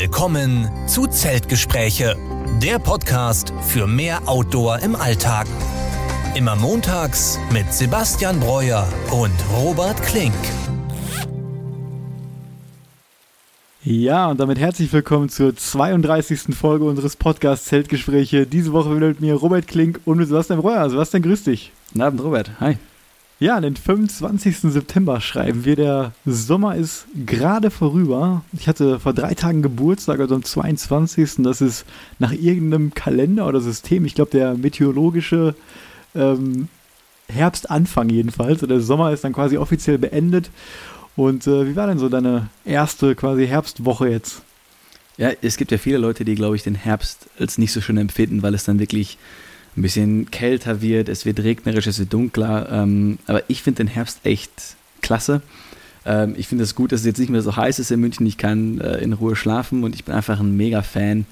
Willkommen zu Zeltgespräche, der Podcast für mehr Outdoor im Alltag. Immer montags mit Sebastian Breuer und Robert Klink. Ja, und damit herzlich willkommen zur 32. Folge unseres Podcasts Zeltgespräche. Diese Woche wieder mit mir Robert Klink und mit Sebastian Breuer. Sebastian, grüß dich. Guten Abend, Robert. Hi. Ja, den 25. September schreiben wir. Der Sommer ist gerade vorüber. Ich hatte vor drei Tagen Geburtstag, also am 22. Das ist nach irgendeinem Kalender oder System, ich glaube, der meteorologische ähm, Herbstanfang jedenfalls. Der Sommer ist dann quasi offiziell beendet. Und äh, wie war denn so deine erste quasi Herbstwoche jetzt? Ja, es gibt ja viele Leute, die, glaube ich, den Herbst als nicht so schön empfinden, weil es dann wirklich ein bisschen kälter wird, es wird regnerisch, es wird dunkler. Ähm, aber ich finde den Herbst echt klasse. Ähm, ich finde es das gut, dass es jetzt nicht mehr so heiß ist in München. Ich kann äh, in Ruhe schlafen und ich bin einfach ein mega Fan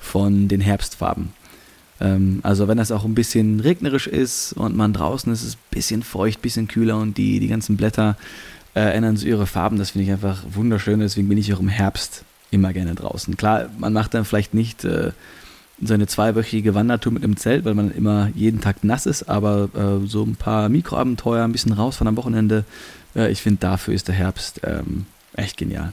von den Herbstfarben. Ähm, also wenn das auch ein bisschen regnerisch ist und man draußen ist, ist es ein bisschen feucht, ein bisschen kühler und die, die ganzen Blätter äh, ändern so ihre Farben. Das finde ich einfach wunderschön. Deswegen bin ich auch im Herbst immer gerne draußen. Klar, man macht dann vielleicht nicht äh, so eine zweiwöchige Wandertour mit einem Zelt, weil man immer jeden Tag nass ist, aber äh, so ein paar Mikroabenteuer, ein bisschen raus von am Wochenende, äh, ich finde, dafür ist der Herbst ähm, echt genial.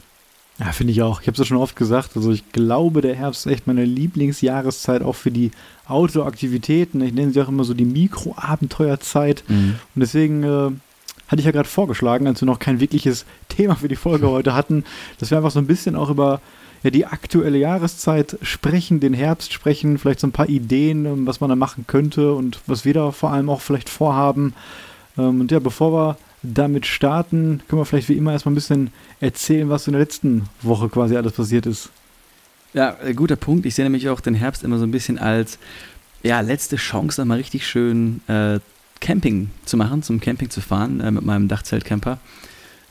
Ja, finde ich auch. Ich habe es ja schon oft gesagt. Also ich glaube, der Herbst ist echt meine Lieblingsjahreszeit, auch für die Outdoor-Aktivitäten. Ich nenne sie auch immer so die Mikroabenteuerzeit. Mhm. Und deswegen äh, hatte ich ja gerade vorgeschlagen, als wir noch kein wirkliches Thema für die Folge heute hatten, dass wir einfach so ein bisschen auch über ja, die aktuelle Jahreszeit sprechen, den Herbst sprechen, vielleicht so ein paar Ideen, ähm, was man da machen könnte und was wir da vor allem auch vielleicht vorhaben. Ähm, und ja, bevor wir damit starten, können wir vielleicht wie immer erstmal ein bisschen erzählen, was in der letzten Woche quasi alles passiert ist. Ja, äh, guter Punkt. Ich sehe nämlich auch den Herbst immer so ein bisschen als ja, letzte Chance, nochmal richtig schön äh, Camping zu machen, zum Camping zu fahren äh, mit meinem Dachzeltcamper.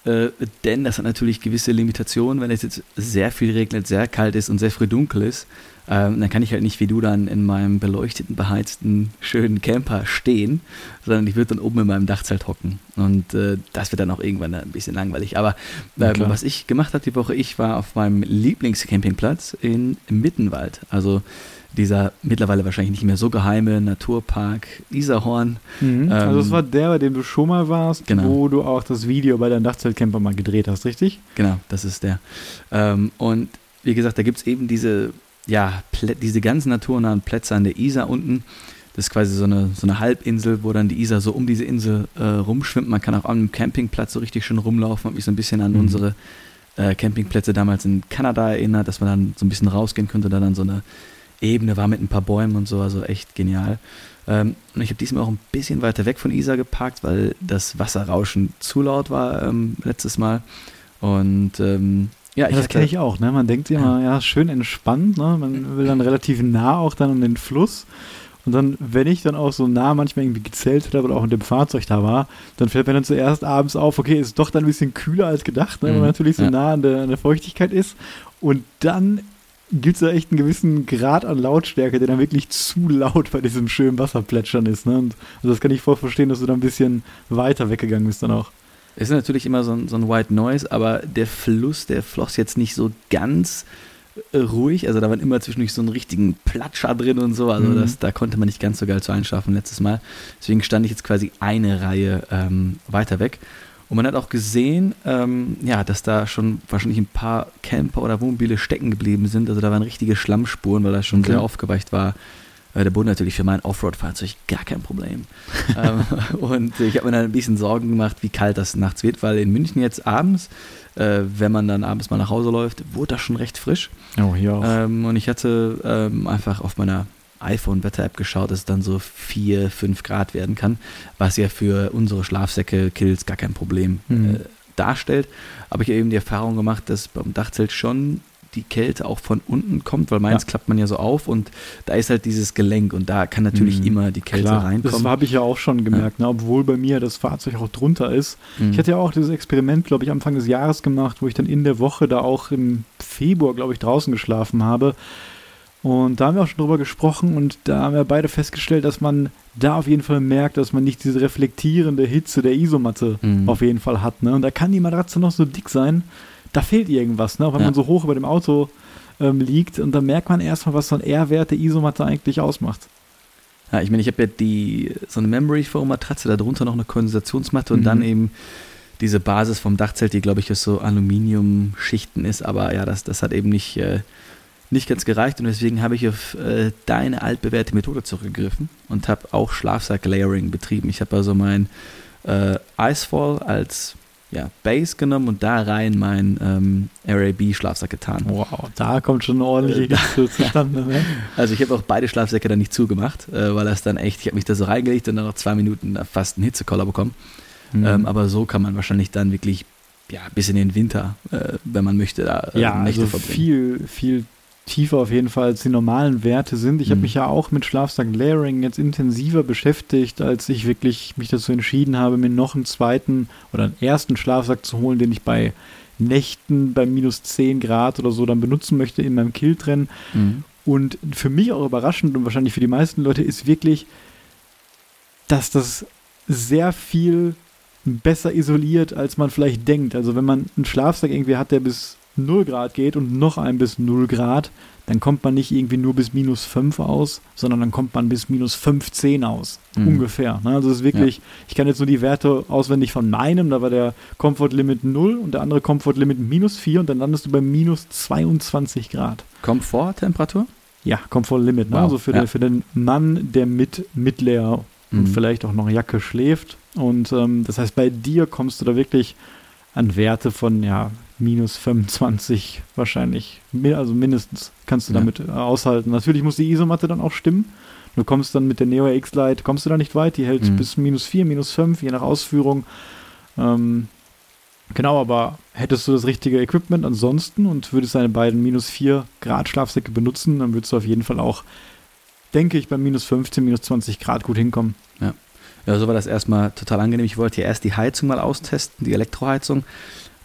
Äh, denn das hat natürlich gewisse Limitationen. Wenn es jetzt sehr viel regnet, sehr kalt ist und sehr früh dunkel ist, ähm, dann kann ich halt nicht wie du dann in meinem beleuchteten, beheizten, schönen Camper stehen, sondern ich würde dann oben in meinem Dachzelt hocken. Und äh, das wird dann auch irgendwann ein bisschen langweilig. Aber äh, was ich gemacht habe die Woche, ich war auf meinem Lieblingscampingplatz in Mittenwald. Also dieser mittlerweile wahrscheinlich nicht mehr so geheime Naturpark Isarhorn. Mhm. also das ähm, war der, bei dem du schon mal warst, genau. wo du auch das Video bei deinem Dachzeltcamper mal gedreht hast, richtig? Genau, das ist der. Ähm, und wie gesagt, da gibt es eben diese, ja, diese ganzen naturnahen Plätze an der Isar unten. Das ist quasi so eine, so eine Halbinsel, wo dann die Isar so um diese Insel äh, rumschwimmt. Man kann auch am Campingplatz so richtig schön rumlaufen. Hat mich so ein bisschen an mhm. unsere äh, Campingplätze damals in Kanada erinnert, dass man dann so ein bisschen rausgehen könnte, da dann so eine Ebene war mit ein paar Bäumen und so, also echt genial. Ähm, und ich habe diesmal auch ein bisschen weiter weg von Isar geparkt, weil das Wasserrauschen zu laut war ähm, letztes Mal. Und ähm, ja, ja, das kenne ich auch. Ne? Man denkt immer, ja, schön entspannt. Ne? Man will dann relativ nah auch dann an den Fluss. Und dann, wenn ich dann auch so nah manchmal irgendwie gezeltet habe oder auch in dem Fahrzeug da war, dann fällt mir dann zuerst abends auf, okay, ist doch dann ein bisschen kühler als gedacht, ne? weil man mhm. natürlich so ja. nah an der, an der Feuchtigkeit ist. Und dann gibt es da echt einen gewissen Grad an Lautstärke, der dann wirklich zu laut bei diesem schönen Wasserplätschern ist. Ne? Und also das kann ich voll verstehen, dass du da ein bisschen weiter weggegangen bist dann auch. Es ist natürlich immer so ein, so ein White Noise, aber der Fluss, der floss jetzt nicht so ganz äh, ruhig. Also da waren immer zwischendurch so einen richtigen Platscher drin und so. Also mhm. das, da konnte man nicht ganz so geil zu einschaffen letztes Mal. Deswegen stand ich jetzt quasi eine Reihe ähm, weiter weg. Und man hat auch gesehen, ähm, ja, dass da schon wahrscheinlich ein paar Camper oder Wohnmobile stecken geblieben sind. Also da waren richtige Schlammspuren, weil das schon okay. sehr aufgeweicht war. Äh, der Boden natürlich für mein Offroad-Fahrzeug gar kein Problem. ähm, und ich habe mir dann ein bisschen Sorgen gemacht, wie kalt das nachts wird, weil in München jetzt abends, äh, wenn man dann abends mal nach Hause läuft, wurde das schon recht frisch. Oh, hier auch. Ähm, und ich hatte ähm, einfach auf meiner iPhone-Wetter-App geschaut, dass es dann so 4, 5 Grad werden kann, was ja für unsere Schlafsäcke, Kills gar kein Problem mhm. äh, darstellt. Aber ich habe eben die Erfahrung gemacht, dass beim Dachzelt schon die Kälte auch von unten kommt, weil meins ja. klappt man ja so auf und da ist halt dieses Gelenk und da kann natürlich mhm. immer die Kälte Klar, reinkommen. Das habe ich ja auch schon gemerkt, ja. ne? obwohl bei mir das Fahrzeug auch drunter ist. Mhm. Ich hatte ja auch dieses Experiment, glaube ich, Anfang des Jahres gemacht, wo ich dann in der Woche da auch im Februar, glaube ich, draußen geschlafen habe. Und da haben wir auch schon drüber gesprochen und da haben wir beide festgestellt, dass man da auf jeden Fall merkt, dass man nicht diese reflektierende Hitze der Isomatte mhm. auf jeden Fall hat. Ne? Und da kann die Matratze noch so dick sein, da fehlt irgendwas. Ne? Auch wenn ja. man so hoch über dem Auto ähm, liegt. Und da merkt man erstmal, was so ein R-Wert der Isomatte eigentlich ausmacht. Ja, ich meine, ich habe ja die, so eine Memory Foam Matratze, darunter noch eine Kondensationsmatte und Mhm. dann eben diese Basis vom Dachzelt, die glaube ich aus so Aluminiumschichten ist, aber ja, das, das hat eben nicht, äh, nicht ganz gereicht und deswegen habe ich auf äh, deine altbewährte Methode zurückgegriffen und habe auch Schlafsack-Layering betrieben. Ich habe also mein äh, Icefall als ja, Base genommen und da rein mein ähm, RAB-Schlafsack getan. Wow, da kommt schon eine ordentliche Äh, zustande. Ne? Also ich habe auch beide Schlafsäcke dann nicht zugemacht, äh, weil das dann echt, ich habe mich da so reingelegt und dann nach zwei Minuten fast einen Hitzekoller bekommen. Mhm. Ähm, aber so kann man wahrscheinlich dann wirklich ja, bis in den Winter, äh, wenn man möchte, da äh, ja, Nächte also verbringen. viel, viel tiefer auf jeden Fall als die normalen Werte sind. Ich habe Mhm. mich ja auch mit Schlafsack-Layering jetzt intensiver beschäftigt, als ich wirklich mich dazu entschieden habe, mir noch einen zweiten oder einen ersten Schlafsack zu holen, den ich bei Nächten bei minus 10 Grad oder so dann benutzen möchte in meinem Kill-Trennen. Mhm. Und für mich auch überraschend und wahrscheinlich für die meisten Leute ist wirklich, dass das sehr viel besser isoliert, als man vielleicht denkt. Also wenn man einen Schlafsack irgendwie hat, der bis 0 Grad geht und noch ein bis 0 Grad, dann kommt man nicht irgendwie nur bis minus 5 aus, sondern dann kommt man bis minus 15 aus. Mhm. Ungefähr. Ne? Also es ist wirklich, ich kann jetzt nur die Werte auswendig von meinem, da war der Comfort Limit 0 und der andere Comfort Limit minus 4 und dann landest du bei minus 22 Grad. Komforttemperatur? Ja, Comfort Limit. Ne? Wow, Also für, ja. den, für den Mann, der mit Midlayer und Mhm. vielleicht auch noch Jacke schläft. Und ähm, das heißt, bei dir kommst du da wirklich an Werte von ja, minus 25 wahrscheinlich. Also mindestens kannst du Ja. damit äh, aushalten. Natürlich muss die Isomatte dann auch stimmen. Du kommst dann mit der Neo X Lite, kommst du da nicht weit. Die hält Mhm. bis minus 4, minus 5, je nach Ausführung. Ähm, genau, aber hättest du das richtige Equipment ansonsten und würdest deine beiden minus 4 Grad Schlafsäcke benutzen, dann würdest du auf jeden Fall auch, denke ich, bei minus 15, minus 20 Grad gut hinkommen. Ja, so war das erstmal total angenehm. Ich wollte ja erst die Heizung mal austesten, die Elektroheizung.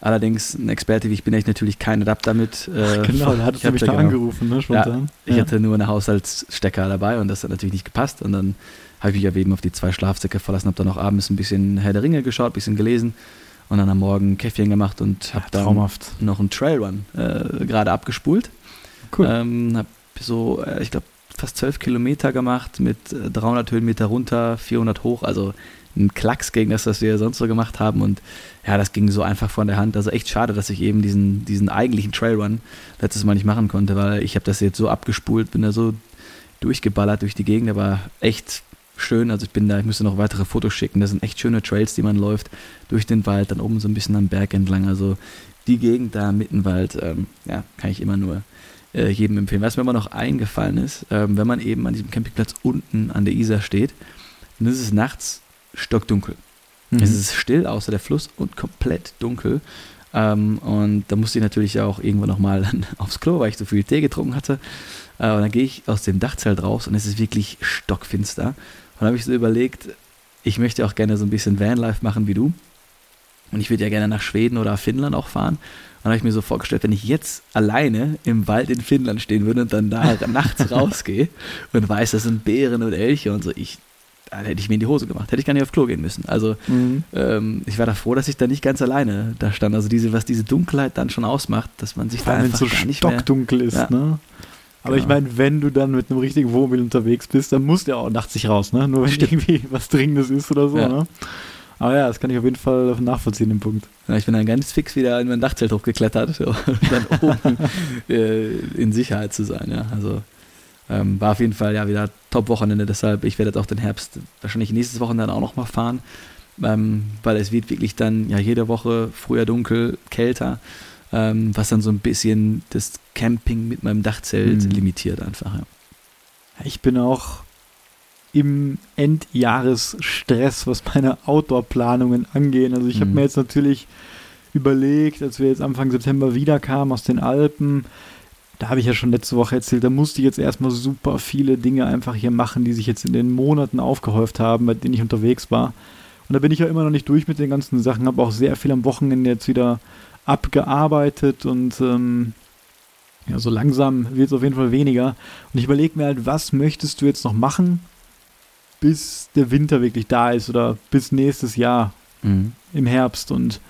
Allerdings, ein Experte wie ich bin, ich natürlich kein Adapter mit. Äh, genau, da hattest ich du mich da genau- angerufen, ne, spontan. Ich Ja. hatte nur einen Haushaltsstecker dabei und das hat natürlich nicht gepasst. Und dann habe ich mich aber eben auf die zwei Schlafsäcke verlassen, habe dann auch abends ein bisschen Herr der Ringe geschaut, ein bisschen gelesen und dann am Morgen Käffchen gemacht und habe Ja, dann traumhaft. noch einen Trailrun äh, gerade abgespult. Cool. Ähm, habe so, äh, ich glaube, fast 12 Kilometer gemacht mit äh, 300 Höhenmeter runter, 400 hoch, also ein Klacks gegen das, was wir sonst so gemacht haben. Und ja, das ging so einfach von der Hand. Also echt schade, dass ich eben diesen, diesen eigentlichen Trailrun letztes Mal nicht machen konnte, weil ich habe das jetzt so abgespult, bin da so durchgeballert durch die Gegend, aber echt schön. Also ich bin da, ich müsste noch weitere Fotos schicken. Das sind echt schöne Trails, die man läuft durch den Wald, dann oben so ein bisschen am Berg entlang. Also die Gegend da im Mittenwald, ähm, ja, kann ich immer nur äh, jedem empfehlen. Was mir immer noch eingefallen ist, ähm, wenn man eben an diesem Campingplatz unten an der Isar steht, dann ist es nachts stockdunkel. Mhm. Es ist still außer der Fluss und komplett dunkel. Ähm, und da musste ich natürlich auch irgendwann nochmal aufs Klo, weil ich so viel Tee getrunken hatte. Äh, und dann gehe ich aus dem Dachzelt raus und es ist wirklich stockfinster. Und dann habe ich so überlegt, ich möchte auch gerne so ein bisschen Vanlife machen wie du. Und ich würde ja gerne nach Schweden oder Finnland auch fahren. Und dann habe ich mir so vorgestellt, wenn ich jetzt alleine im Wald in Finnland stehen würde und dann da nachts rausgehe und weiß, das sind Bären und Elche und so, ich, da hätte ich mir in die Hose gemacht. Hätte ich gar nicht auf Klo gehen müssen. Also Mhm. ähm, ich war da froh, dass ich da nicht ganz alleine da stand. Also diese, was diese Dunkelheit dann schon ausmacht, dass man sich Vor da einfach so gar nicht mehr... stockdunkel ist, Ja. ne? Aber ich Genau. meine, wenn du dann mit einem richtigen Wohnmobil unterwegs bist, dann musst du ja auch nachts nicht raus, ne? Nur wenn Stimmt. irgendwie was Dringendes ist oder so, Ja. ne? Aber ja, das kann ich auf jeden Fall nachvollziehen, den Punkt. Ja, ich bin dann ganz fix wieder in mein Dachzelt hochgeklettert, so, um dann oben äh, in Sicherheit zu sein. Ja. Also ähm, war auf jeden Fall ja wieder Top-Wochenende, deshalb ich werde jetzt auch den Herbst wahrscheinlich nächstes Wochenende dann auch nochmal fahren, ähm, weil es wird wirklich dann ja jede Woche früher dunkel, kälter, ähm, was dann so ein bisschen das Camping mit meinem Dachzelt Mhm. limitiert einfach. Ja. Ich bin auch im Endjahresstress, was meine Outdoor-Planungen angehen. Also ich habe Mhm. mir jetzt natürlich überlegt, als wir jetzt Anfang September wiederkamen aus den Alpen, da habe ich ja schon letzte Woche erzählt, da musste ich jetzt erstmal super viele Dinge einfach hier machen, die sich jetzt in den Monaten aufgehäuft haben, bei denen ich unterwegs war. Und da bin ich ja immer noch nicht durch mit den ganzen Sachen, habe auch sehr viel am Wochenende jetzt wieder abgearbeitet und ähm, ja, so langsam wird es auf jeden Fall weniger. Und ich überlege mir halt, was möchtest du jetzt noch machen, bis der Winter wirklich da ist oder bis nächstes Jahr Mhm. im Herbst. Und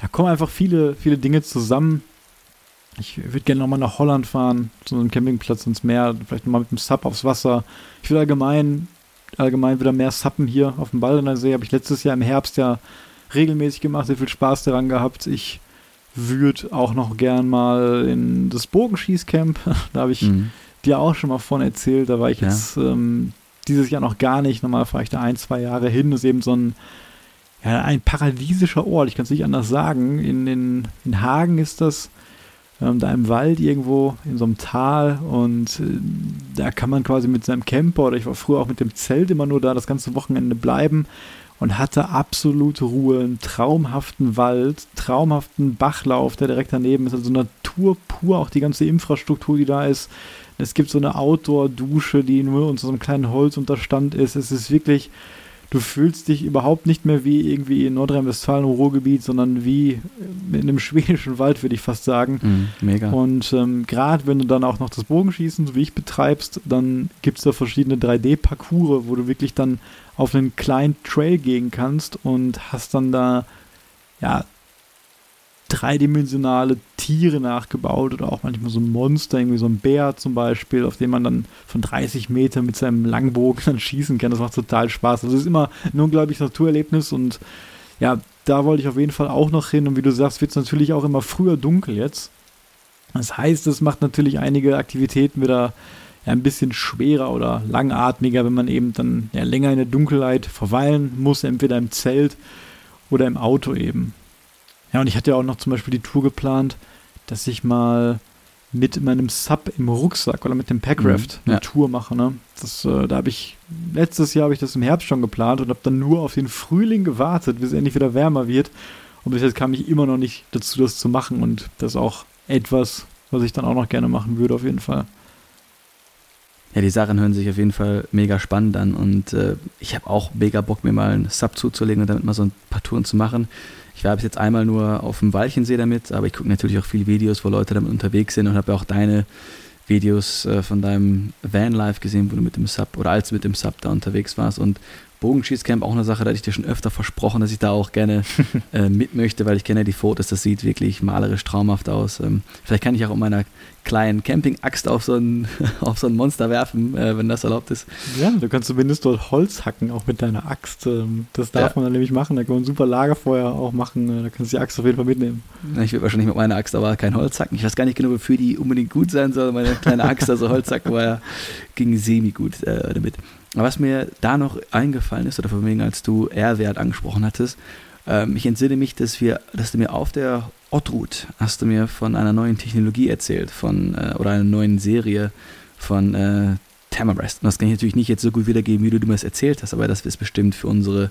da kommen einfach viele, viele Dinge zusammen. Ich würde gerne nochmal nach Holland fahren, zu einem Campingplatz ins Meer, vielleicht nochmal mit dem Sub aufs Wasser. Ich will allgemein, allgemein wieder mehr Suppen hier auf dem Baldener See. Habe ich letztes Jahr im Herbst ja regelmäßig gemacht, sehr viel Spaß daran gehabt. Ich würde auch noch gern mal in das Bogenschießcamp. da habe ich mhm. dir auch schon mal von erzählt. Da war ich ja. jetzt ähm, dieses Jahr noch gar nicht. Normal fahre ich da ein, zwei Jahre hin. Das ist eben so ein, ja, ein paradiesischer Ort. Ich kann es nicht anders sagen. In, in, in Hagen ist das. Ähm, da im Wald irgendwo in so einem Tal und äh, da kann man quasi mit seinem Camper oder ich war früher auch mit dem Zelt immer nur da das ganze Wochenende bleiben und hatte absolute Ruhe, einen traumhaften Wald, traumhaften Bachlauf, der direkt daneben ist, also Natur pur, auch die ganze Infrastruktur, die da ist. Es gibt so eine Outdoor-Dusche, die nur unter so einem kleinen Holzunterstand ist. Es ist wirklich, du fühlst dich überhaupt nicht mehr wie irgendwie in Nordrhein-Westfalen Ruhrgebiet, sondern wie in einem schwedischen Wald, würde ich fast sagen. Mm, mega. Und ähm, gerade wenn du dann auch noch das Bogenschießen, so wie ich betreibst, dann gibt es da verschiedene 3D-Parcours, wo du wirklich dann auf einen kleinen Trail gehen kannst und hast dann da ja dreidimensionale Tiere nachgebaut oder auch manchmal so ein Monster, irgendwie so ein Bär zum Beispiel, auf den man dann von 30 Metern mit seinem Langbogen dann schießen kann. Das macht total Spaß. Also es ist immer ein unglaubliches Naturerlebnis und ja, da wollte ich auf jeden Fall auch noch hin. Und wie du sagst, wird es natürlich auch immer früher dunkel jetzt. Das heißt, es macht natürlich einige Aktivitäten wieder ja, ein bisschen schwerer oder langatmiger, wenn man eben dann ja, länger in der Dunkelheit verweilen muss, entweder im Zelt oder im Auto eben. Ja, und ich hatte ja auch noch zum Beispiel die Tour geplant, dass ich mal mit meinem Sub im Rucksack oder mit dem Packraft mhm, eine Tour mache. Ne? Das, äh, da habe ich letztes Jahr habe ich das im Herbst schon geplant und habe dann nur auf den Frühling gewartet, bis es endlich wieder wärmer wird. Und bis jetzt kam ich immer noch nicht dazu, das zu machen. Und das ist auch etwas, was ich dann auch noch gerne machen würde, auf jeden Fall. Ja, die Sachen hören sich auf jeden Fall mega spannend an und äh, ich habe auch mega Bock, mir mal einen Sub zuzulegen und damit mal so ein paar Touren zu machen. Ich war bis jetzt einmal nur auf dem Walchensee damit, aber ich gucke natürlich auch viele Videos, wo Leute damit unterwegs sind und habe ja auch deine Videos äh, von deinem Vanlife gesehen, wo du mit dem Sub oder als du mit dem Sub da unterwegs warst. Und Bogenschießcamp auch eine Sache, da hatte ich dir schon öfter versprochen, dass ich da auch gerne äh, mit möchte, weil ich kenne ja die Fotos, das sieht wirklich malerisch traumhaft aus. Ähm, vielleicht kann ich auch um meiner kleinen Camping-Axt auf, so ein, auf so ein Monster werfen, äh, wenn das erlaubt ist. Ja, du kannst zumindest dort Holz hacken, auch mit deiner Axt. Ähm, das darf ja. man dann nämlich machen, da kann man ein super Lagerfeuer auch machen, äh, da kannst du die Axt auf jeden Fall mitnehmen. Ich will wahrscheinlich mit meiner Axt aber kein Holz hacken. Ich weiß gar nicht genau, wofür die unbedingt gut sein soll. Meine kleine Axt, also Holz hacken, war ja, ging semi gut äh, damit. Aber was mir da noch eingefallen ist, oder von wegen, als du R-Wert angesprochen hattest, ähm, ich entsinne mich, dass wir, dass du mir auf der Ottrut hast du mir von einer neuen Technologie erzählt, von äh, oder einer neuen Serie von äh, Tamarest. Und das kann ich natürlich nicht jetzt so gut wiedergeben, wie du mir das erzählt hast, aber das ist bestimmt für unsere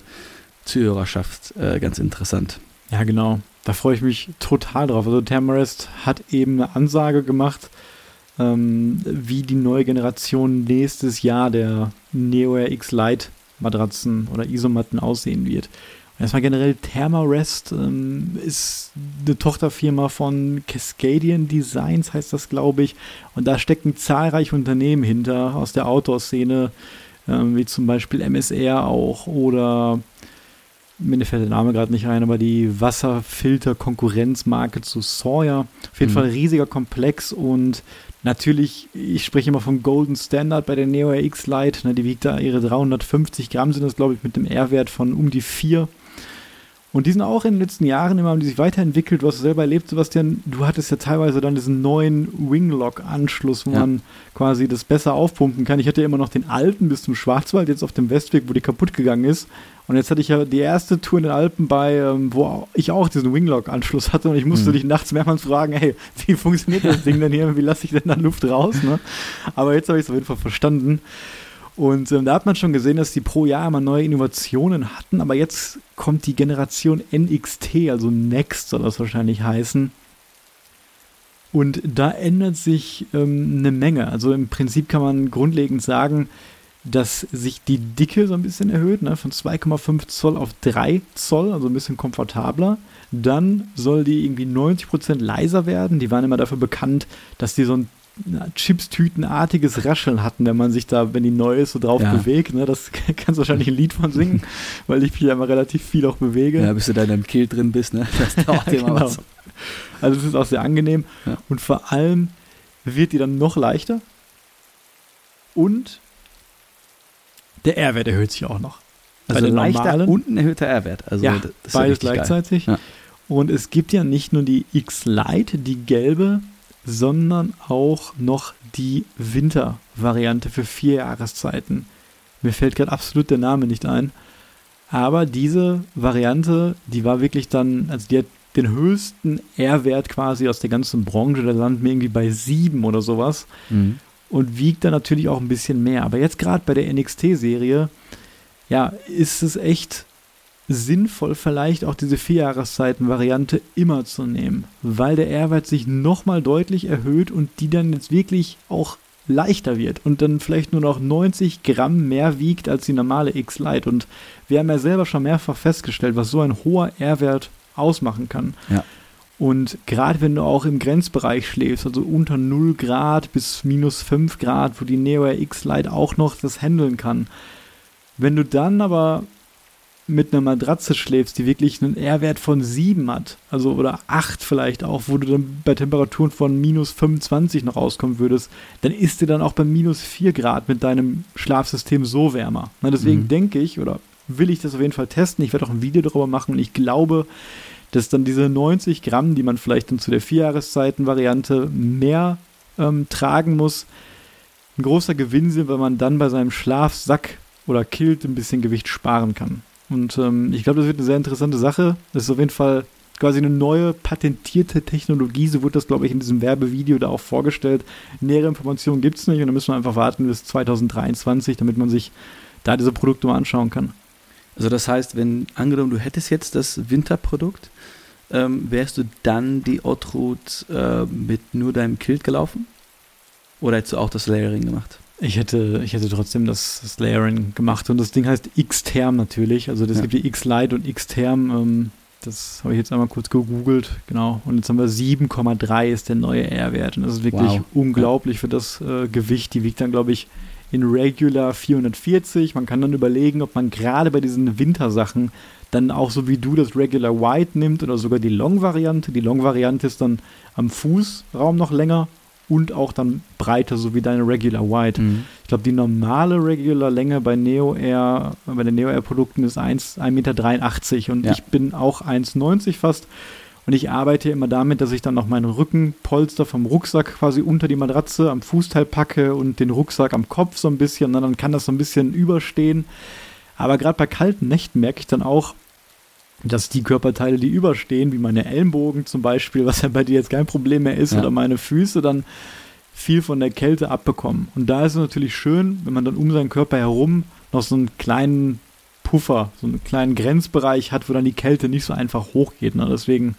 Zuhörerschaft äh, ganz interessant. Ja, genau. Da freue ich mich total drauf. Also Tamarest hat eben eine Ansage gemacht, ähm, wie die neue Generation nächstes Jahr der Neo RX Lite Matratzen oder Isomatten aussehen wird. Erstmal generell Thermarest ähm, ist eine Tochterfirma von Cascadian Designs, heißt das, glaube ich. Und da stecken zahlreiche Unternehmen hinter aus der Outdoor-Szene, ähm, wie zum Beispiel MSR auch oder mir fällt der Name gerade nicht ein, aber die Wasserfilter-Konkurrenzmarke zu Sawyer. Auf jeden mhm. Fall riesiger Komplex und Natürlich, ich spreche immer vom Golden Standard bei der Neo RX Lite. Ne, die wiegt da ihre 350 Gramm, sind das, glaube ich, mit dem R-Wert von um die 4. Und die sind auch in den letzten Jahren immer haben die sich weiterentwickelt. Du hast selber erlebt, Sebastian. Du hattest ja teilweise dann diesen neuen Winglock-Anschluss, wo ja. man quasi das besser aufpumpen kann. Ich hatte ja immer noch den alten bis zum Schwarzwald, jetzt auf dem Westweg, wo die kaputt gegangen ist. Und jetzt hatte ich ja die erste Tour in den Alpen bei, ähm, wo ich auch diesen Winglock-Anschluss hatte und ich musste mhm. dich nachts mehrmals fragen, hey, wie funktioniert das Ding denn hier? Wie lasse ich denn da Luft raus? Ne? Aber jetzt habe ich es auf jeden Fall verstanden. Und ähm, da hat man schon gesehen, dass die pro Jahr immer neue Innovationen hatten, aber jetzt kommt die Generation NXT, also Next soll das wahrscheinlich heißen. Und da ändert sich ähm, eine Menge. Also im Prinzip kann man grundlegend sagen, dass sich die Dicke so ein bisschen erhöht, ne, von 2,5 Zoll auf 3 Zoll, also ein bisschen komfortabler. Dann soll die irgendwie 90% leiser werden. Die waren immer dafür bekannt, dass die so einen Chipstütenartiges Rascheln hatten, wenn man sich da, wenn die neu ist, so drauf ja. bewegt. Ne? Das kannst du wahrscheinlich ein Lied von singen, weil ich mich ja immer relativ viel auch bewege. Ja, bis du da in deinem Kill drin bist, ne? Das dauert ja, genau. was. Also es ist auch sehr angenehm. Ja. Und vor allem wird die dann noch leichter. Und der R-Wert erhöht sich auch noch. Also Bei leichter normalen, und ein erhöhter R-Wert. Also ja, beides gleichzeitig. Ja. Und es gibt ja nicht nur die X-Lite, die gelbe, sondern auch noch die Winter-Variante für vier Jahreszeiten. Mir fällt gerade absolut der Name nicht ein. Aber diese Variante, die war wirklich dann, also die hat den höchsten R-Wert quasi aus der ganzen Branche. Der landet mir irgendwie bei sieben oder sowas. Mhm. Und wiegt dann natürlich auch ein bisschen mehr. Aber jetzt gerade bei der NXT-Serie, ja, ist es echt sinnvoll, vielleicht auch diese Vierjahreszeiten-Variante immer zu nehmen, weil der R-Wert sich nochmal deutlich erhöht und die dann jetzt wirklich auch leichter wird und dann vielleicht nur noch 90 Gramm mehr wiegt als die normale X-Lite. Und wir haben ja selber schon mehrfach festgestellt, was so ein hoher R-Wert ausmachen kann. Ja. Und gerade wenn du auch im Grenzbereich schläfst, also unter 0 Grad bis minus 5 Grad, wo die Neo X Lite auch noch das handeln kann. Wenn du dann aber mit einer Matratze schläfst, die wirklich einen R-Wert von 7 hat, also oder 8 vielleicht auch, wo du dann bei Temperaturen von minus 25 noch rauskommen würdest, dann ist dir dann auch bei minus 4 Grad mit deinem Schlafsystem so wärmer. Na, deswegen mhm. denke ich, oder will ich das auf jeden Fall testen. Ich werde auch ein Video darüber machen und ich glaube, dass dann diese 90 Gramm, die man vielleicht dann zu der Vierjahreszeiten-Variante mehr ähm, tragen muss, ein großer Gewinn sind, weil man dann bei seinem Schlafsack oder Kilt ein bisschen Gewicht sparen kann. Und ähm, ich glaube, das wird eine sehr interessante Sache. Das ist auf jeden Fall quasi eine neue patentierte Technologie. So wurde das, glaube ich, in diesem Werbevideo da auch vorgestellt. Nähere Informationen gibt es nicht und da müssen wir einfach warten bis 2023, damit man sich da diese Produkte mal anschauen kann. Also das heißt, wenn angenommen, du hättest jetzt das Winterprodukt, ähm, wärst du dann die Outroute äh, mit nur deinem Kilt gelaufen? Oder hättest du auch das Layering gemacht? Ich hätte, ich hätte trotzdem das, das Layering gemacht und das Ding heißt X-Term natürlich. Also das ja. gibt die X-Lite und X-Term. Ähm, das habe ich jetzt einmal kurz gegoogelt, genau. Und jetzt haben wir 7,3 ist der neue R-Wert. Und das ist wirklich wow. unglaublich ja. für das äh, Gewicht. Die wiegt dann, glaube ich, in Regular 440. Man kann dann überlegen, ob man gerade bei diesen Wintersachen dann auch so wie du das Regular White nimmt oder sogar die Long-Variante. Die Long-Variante ist dann am Fußraum noch länger und auch dann breiter, so wie deine Regular White. Mhm. Ich glaube, die normale Regular Länge bei Neo Air, bei den Neo Air Produkten ist 1,83 Meter und ja. ich bin auch 1,90 fast. Und ich arbeite immer damit, dass ich dann noch meinen Rückenpolster vom Rucksack quasi unter die Matratze am Fußteil packe und den Rucksack am Kopf so ein bisschen. Und dann kann das so ein bisschen überstehen. Aber gerade bei kalten Nächten merke ich dann auch, dass die Körperteile, die überstehen, wie meine Ellenbogen zum Beispiel, was ja bei dir jetzt kein Problem mehr ist, ja. oder meine Füße, dann viel von der Kälte abbekommen. Und da ist es natürlich schön, wenn man dann um seinen Körper herum noch so einen kleinen Puffer, so einen kleinen Grenzbereich hat, wo dann die Kälte nicht so einfach hochgeht. Ne? Deswegen,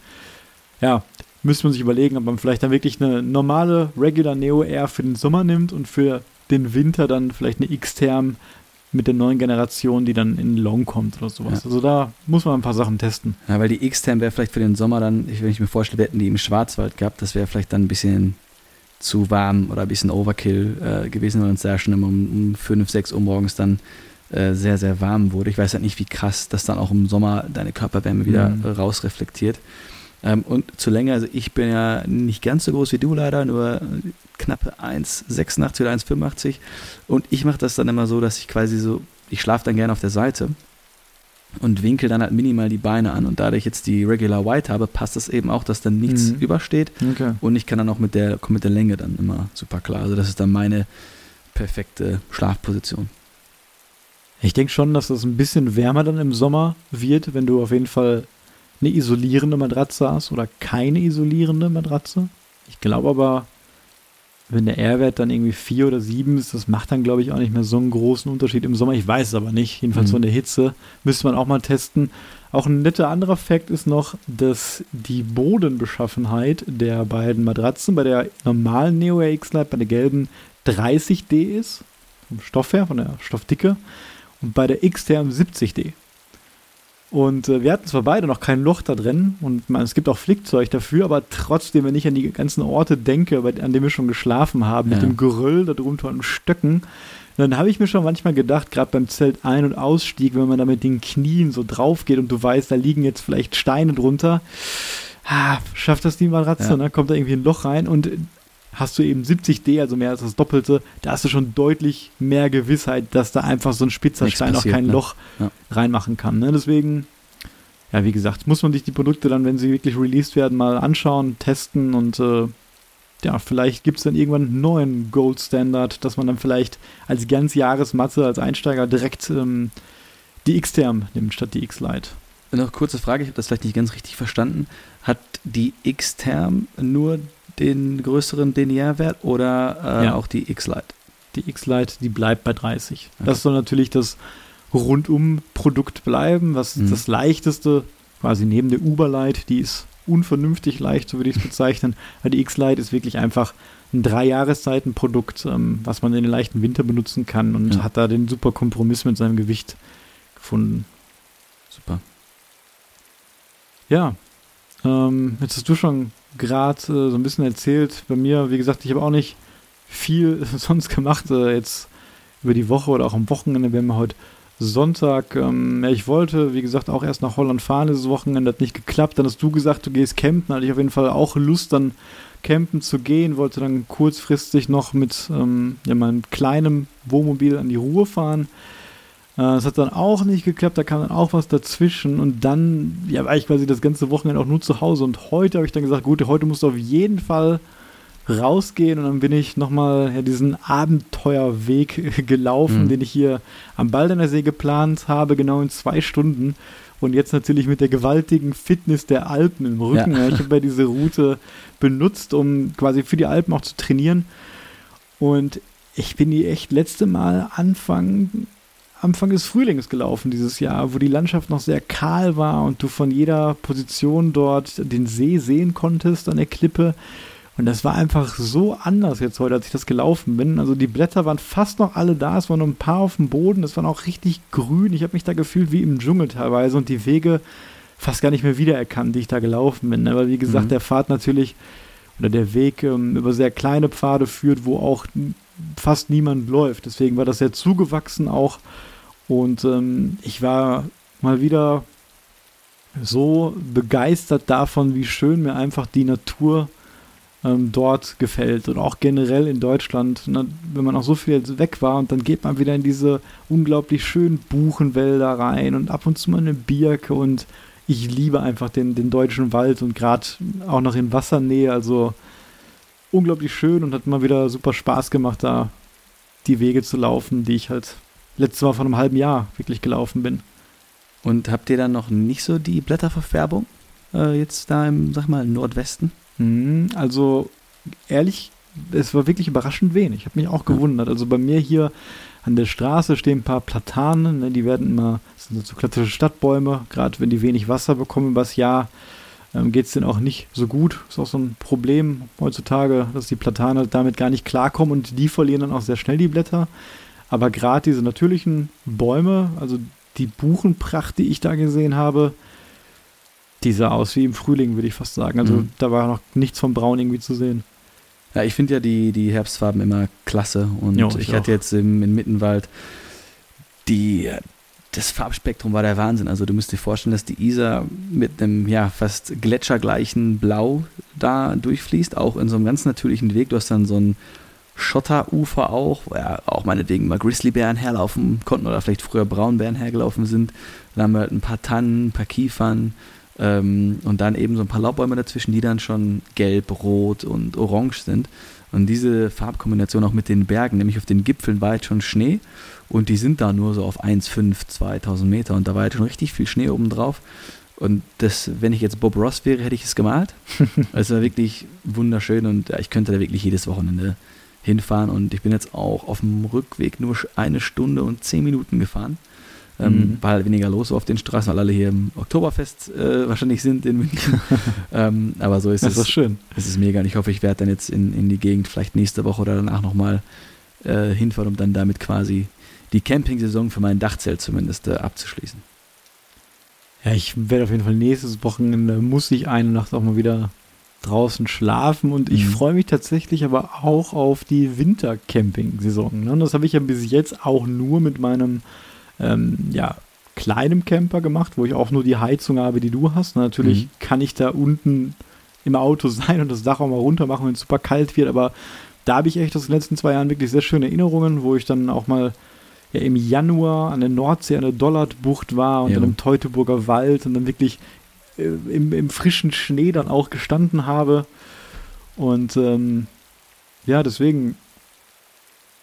ja, müsste man sich überlegen, ob man vielleicht dann wirklich eine normale Regular Neo Air für den Sommer nimmt und für den Winter dann vielleicht eine X-Term mit der neuen Generation, die dann in Long kommt oder sowas. Ja. Also da muss man ein paar Sachen testen. Ja, weil die X-Term wäre vielleicht für den Sommer dann, wenn ich mir vorstelle, wir hätten die im Schwarzwald gehabt, das wäre vielleicht dann ein bisschen zu warm oder ein bisschen Overkill äh, gewesen, weil uns da schon immer um, um 5, 6 Uhr morgens dann äh, sehr, sehr warm wurde. Ich weiß halt nicht, wie krass das dann auch im Sommer deine Körperwärme wieder mhm. rausreflektiert. Ähm, und zu länger, also ich bin ja nicht ganz so groß wie du leider, nur knappe 1,86 oder 1,85. Und ich mache das dann immer so, dass ich quasi so, ich schlafe dann gerne auf der Seite und winkel dann halt minimal die Beine an. Und da ich jetzt die Regular White habe, passt das eben auch, dass dann nichts mhm. übersteht. Okay. Und ich kann dann auch mit der, mit der Länge dann immer super klar. Also das ist dann meine perfekte Schlafposition. Ich denke schon, dass es ein bisschen wärmer dann im Sommer wird, wenn du auf jeden Fall eine isolierende Matratze hast oder keine isolierende Matratze. Ich glaube aber, wenn der R-Wert dann irgendwie 4 oder 7 ist, das macht dann, glaube ich, auch nicht mehr so einen großen Unterschied im Sommer. Ich weiß es aber nicht. Jedenfalls mhm. von der Hitze müsste man auch mal testen. Auch ein netter anderer Fakt ist noch, dass die Bodenbeschaffenheit der beiden Matratzen bei der normalen Neo X Lite, bei der gelben, 30D ist. Vom Stoff her, von der Stoffdicke und bei der X-Term 70D. Und äh, wir hatten zwar beide noch kein Loch da drin und man, es gibt auch Flickzeug dafür, aber trotzdem, wenn ich an die ganzen Orte denke, an denen wir schon geschlafen haben, ja. mit dem Geröll da drunter und Stöcken, dann habe ich mir schon manchmal gedacht, gerade beim Zelt Ein- und Ausstieg, wenn man da mit den Knien so drauf geht und du weißt, da liegen jetzt vielleicht Steine drunter, ah, schafft das die Matratze, ja. ne? kommt da irgendwie ein Loch rein und hast du eben 70D, also mehr als das Doppelte, da hast du schon deutlich mehr Gewissheit, dass da einfach so ein spitzer Stein auch kein ne? Loch ja. reinmachen kann. Ne? Deswegen, ja, wie gesagt, muss man sich die Produkte dann, wenn sie wirklich released werden, mal anschauen, testen und äh, ja, vielleicht gibt es dann irgendwann einen neuen Gold Standard, dass man dann vielleicht als ganz Jahresmatte, als Einsteiger direkt ähm, die X-Term nimmt statt die X-Lite. Noch kurze Frage, ich habe das vielleicht nicht ganz richtig verstanden. Hat die X-Term nur den größeren Denier-Wert oder äh, ja. auch die X-Lite? Die X-Lite, die bleibt bei 30. Okay. Das soll natürlich das Rundum-Produkt bleiben, was mhm. das leichteste, quasi neben der Uber-Lite, die ist unvernünftig leicht, so würde ich es bezeichnen. die X-Lite ist wirklich einfach ein drei Jahreszeiten-Produkt, ähm, was man in den leichten Winter benutzen kann und ja. hat da den super Kompromiss mit seinem Gewicht gefunden. Super. Ja, ähm, jetzt hast du schon gerade äh, so ein bisschen erzählt. Bei mir, wie gesagt, ich habe auch nicht viel sonst gemacht, äh, jetzt über die Woche oder auch am Wochenende. Wir haben heute Sonntag. Ähm, ja, ich wollte, wie gesagt, auch erst nach Holland fahren dieses Wochenende. Hat nicht geklappt. Dann hast du gesagt, du gehst campen. Hatte ich auf jeden Fall auch Lust, dann campen zu gehen. Wollte dann kurzfristig noch mit ähm, ja, meinem kleinen Wohnmobil an die Ruhe fahren. Äh, das hat dann auch nicht geklappt. Da kam dann auch was dazwischen. Und dann ja, war ich quasi das ganze Wochenende auch nur zu Hause. Und heute habe ich dann gesagt, gut, heute musst du auf jeden Fall rausgehen und dann bin ich nochmal ja, diesen Abenteuerweg gelaufen, mhm. den ich hier am Baldener See geplant habe, genau in zwei Stunden. Und jetzt natürlich mit der gewaltigen Fitness der Alpen im Rücken. Ja. Ich habe ja diese Route benutzt, um quasi für die Alpen auch zu trainieren. Und ich bin die echt letzte Mal Anfang, Anfang des Frühlings gelaufen dieses Jahr, wo die Landschaft noch sehr kahl war und du von jeder Position dort den See sehen konntest an der Klippe. Und das war einfach so anders jetzt heute, als ich das gelaufen bin. Also die Blätter waren fast noch alle da, es waren nur ein paar auf dem Boden, es waren auch richtig grün. Ich habe mich da gefühlt wie im Dschungel teilweise und die Wege fast gar nicht mehr wiedererkannt, die ich da gelaufen bin. Aber wie gesagt, mhm. der Pfad natürlich oder der Weg ähm, über sehr kleine Pfade führt, wo auch fast niemand läuft. Deswegen war das sehr zugewachsen auch. Und ähm, ich war mal wieder so begeistert davon, wie schön mir einfach die Natur ähm, dort gefällt. Und auch generell in Deutschland, ne, wenn man auch so viel weg war und dann geht man wieder in diese unglaublich schönen Buchenwälder rein und ab und zu mal eine Birke und ich liebe einfach den, den deutschen Wald und gerade auch noch in Wassernähe, also unglaublich schön und hat mal wieder super Spaß gemacht, da die Wege zu laufen, die ich halt letztes Mal vor einem halben Jahr wirklich gelaufen bin. Und habt ihr dann noch nicht so die Blätterverfärbung äh, jetzt da im, sag mal, Nordwesten? Mhm, also ehrlich, es war wirklich überraschend wenig. Ich habe mich auch gewundert. Also bei mir hier an der Straße stehen ein paar Platanen, ne, die werden immer, das sind so klassische Stadtbäume, gerade wenn die wenig Wasser bekommen übers Jahr, ähm, geht es denen auch nicht so gut. Ist auch so ein Problem heutzutage, dass die Platanen halt damit gar nicht klarkommen und die verlieren dann auch sehr schnell die Blätter. Aber gerade diese natürlichen Bäume, also die Buchenpracht, die ich da gesehen habe, die sah aus wie im Frühling, würde ich fast sagen. Also mhm. da war noch nichts vom Braun irgendwie zu sehen. Ja, ich finde ja die, die Herbstfarben immer klasse. Und jo, ich, ich hatte jetzt im, im Mittenwald die, das Farbspektrum war der Wahnsinn. Also du musst dir vorstellen, dass die Isar mit einem ja fast gletschergleichen Blau da durchfließt, auch in so einem ganz natürlichen Weg. Du hast dann so ein Schotterufer auch, wo ja auch meinetwegen mal Grizzlybären herlaufen konnten oder vielleicht früher Braunbären hergelaufen sind. Dann haben wir halt ein paar Tannen, ein paar Kiefern, ähm, und dann eben so ein paar Laubbäume dazwischen, die dann schon gelb, rot und orange sind. Und diese Farbkombination auch mit den Bergen, nämlich auf den Gipfeln war jetzt schon Schnee und die sind da nur so auf 1,5, 2000 Meter und da war jetzt schon richtig viel Schnee oben drauf. Und das, wenn ich jetzt Bob Ross wäre, hätte ich es gemalt. es war wirklich wunderschön und ich könnte da wirklich jedes Wochenende hinfahren und ich bin jetzt auch auf dem Rückweg nur eine Stunde und zehn Minuten gefahren. Ähm, mhm. War halt weniger los auf den Straßen, weil alle hier im Oktoberfest äh, wahrscheinlich sind in München. ähm, aber so ist das es. Das ist schön. Es ist mega und ich hoffe, ich werde dann jetzt in, in die Gegend vielleicht nächste Woche oder danach nochmal äh, hinfahren, um dann damit quasi die Camping-Saison für mein Dachzelt zumindest äh, abzuschließen. Ja, ich werde auf jeden Fall nächstes Wochenende, muss ich eine Nacht auch mal wieder draußen schlafen und ich Mhm. freue mich tatsächlich aber auch auf die Wintercamping-Saison. Ne? Und das habe ich ja bis jetzt auch nur mit meinem ähm, ja, kleinen Camper gemacht, wo ich auch nur die Heizung habe, die du hast. Und natürlich Mhm. kann ich da unten im Auto sein und das Dach auch mal runter machen, wenn es super kalt wird, aber da habe ich echt aus den letzten zwei Jahren wirklich sehr schöne Erinnerungen, wo ich dann auch mal ja, im Januar an der Nordsee, an der Dollardbucht war und Ja. dann im Teutoburger Wald und dann wirklich im, im frischen Schnee dann auch gestanden habe. Und ähm, ja, deswegen,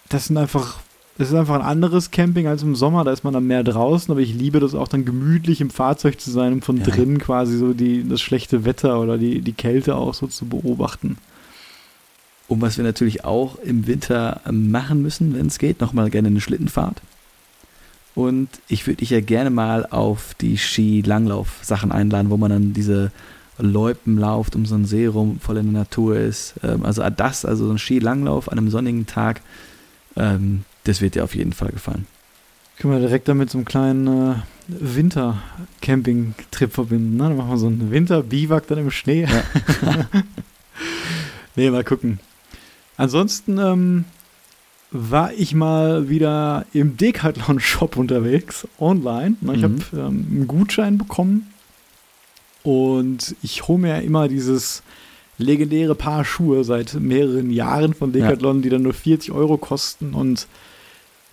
das sind einfach, das ist einfach ein anderes Camping als im Sommer, da ist man dann mehr draußen, aber ich liebe das auch dann gemütlich im Fahrzeug zu sein und von Ja. drinnen quasi so die, das schlechte Wetter oder die, die Kälte auch so zu beobachten. Und was wir natürlich auch im Winter machen müssen, wenn es geht, nochmal gerne eine Schlittenfahrt. Und ich würde dich ja gerne mal auf die Ski-Langlauf-Sachen einladen, wo man dann diese Loipen lauft, um so einen See rum, voll in der Natur ist. Ähm, also das, also so ein Ski-Langlauf an einem sonnigen Tag, ähm, das wird dir auf jeden Fall gefallen. Können wir direkt damit so einen kleinen äh, Winter-Camping-Trip verbinden. Ne? Dann machen wir so einen Winter-Biwak dann im Schnee. Ja. nee, mal gucken. Ansonsten ähm, war ich mal wieder im Decathlon-Shop unterwegs, online. Ne? Ich Mhm. habe ähm, einen Gutschein bekommen und ich hole mir ja immer dieses legendäre Paar Schuhe seit mehreren Jahren von Decathlon, die dann nur 40 Euro kosten und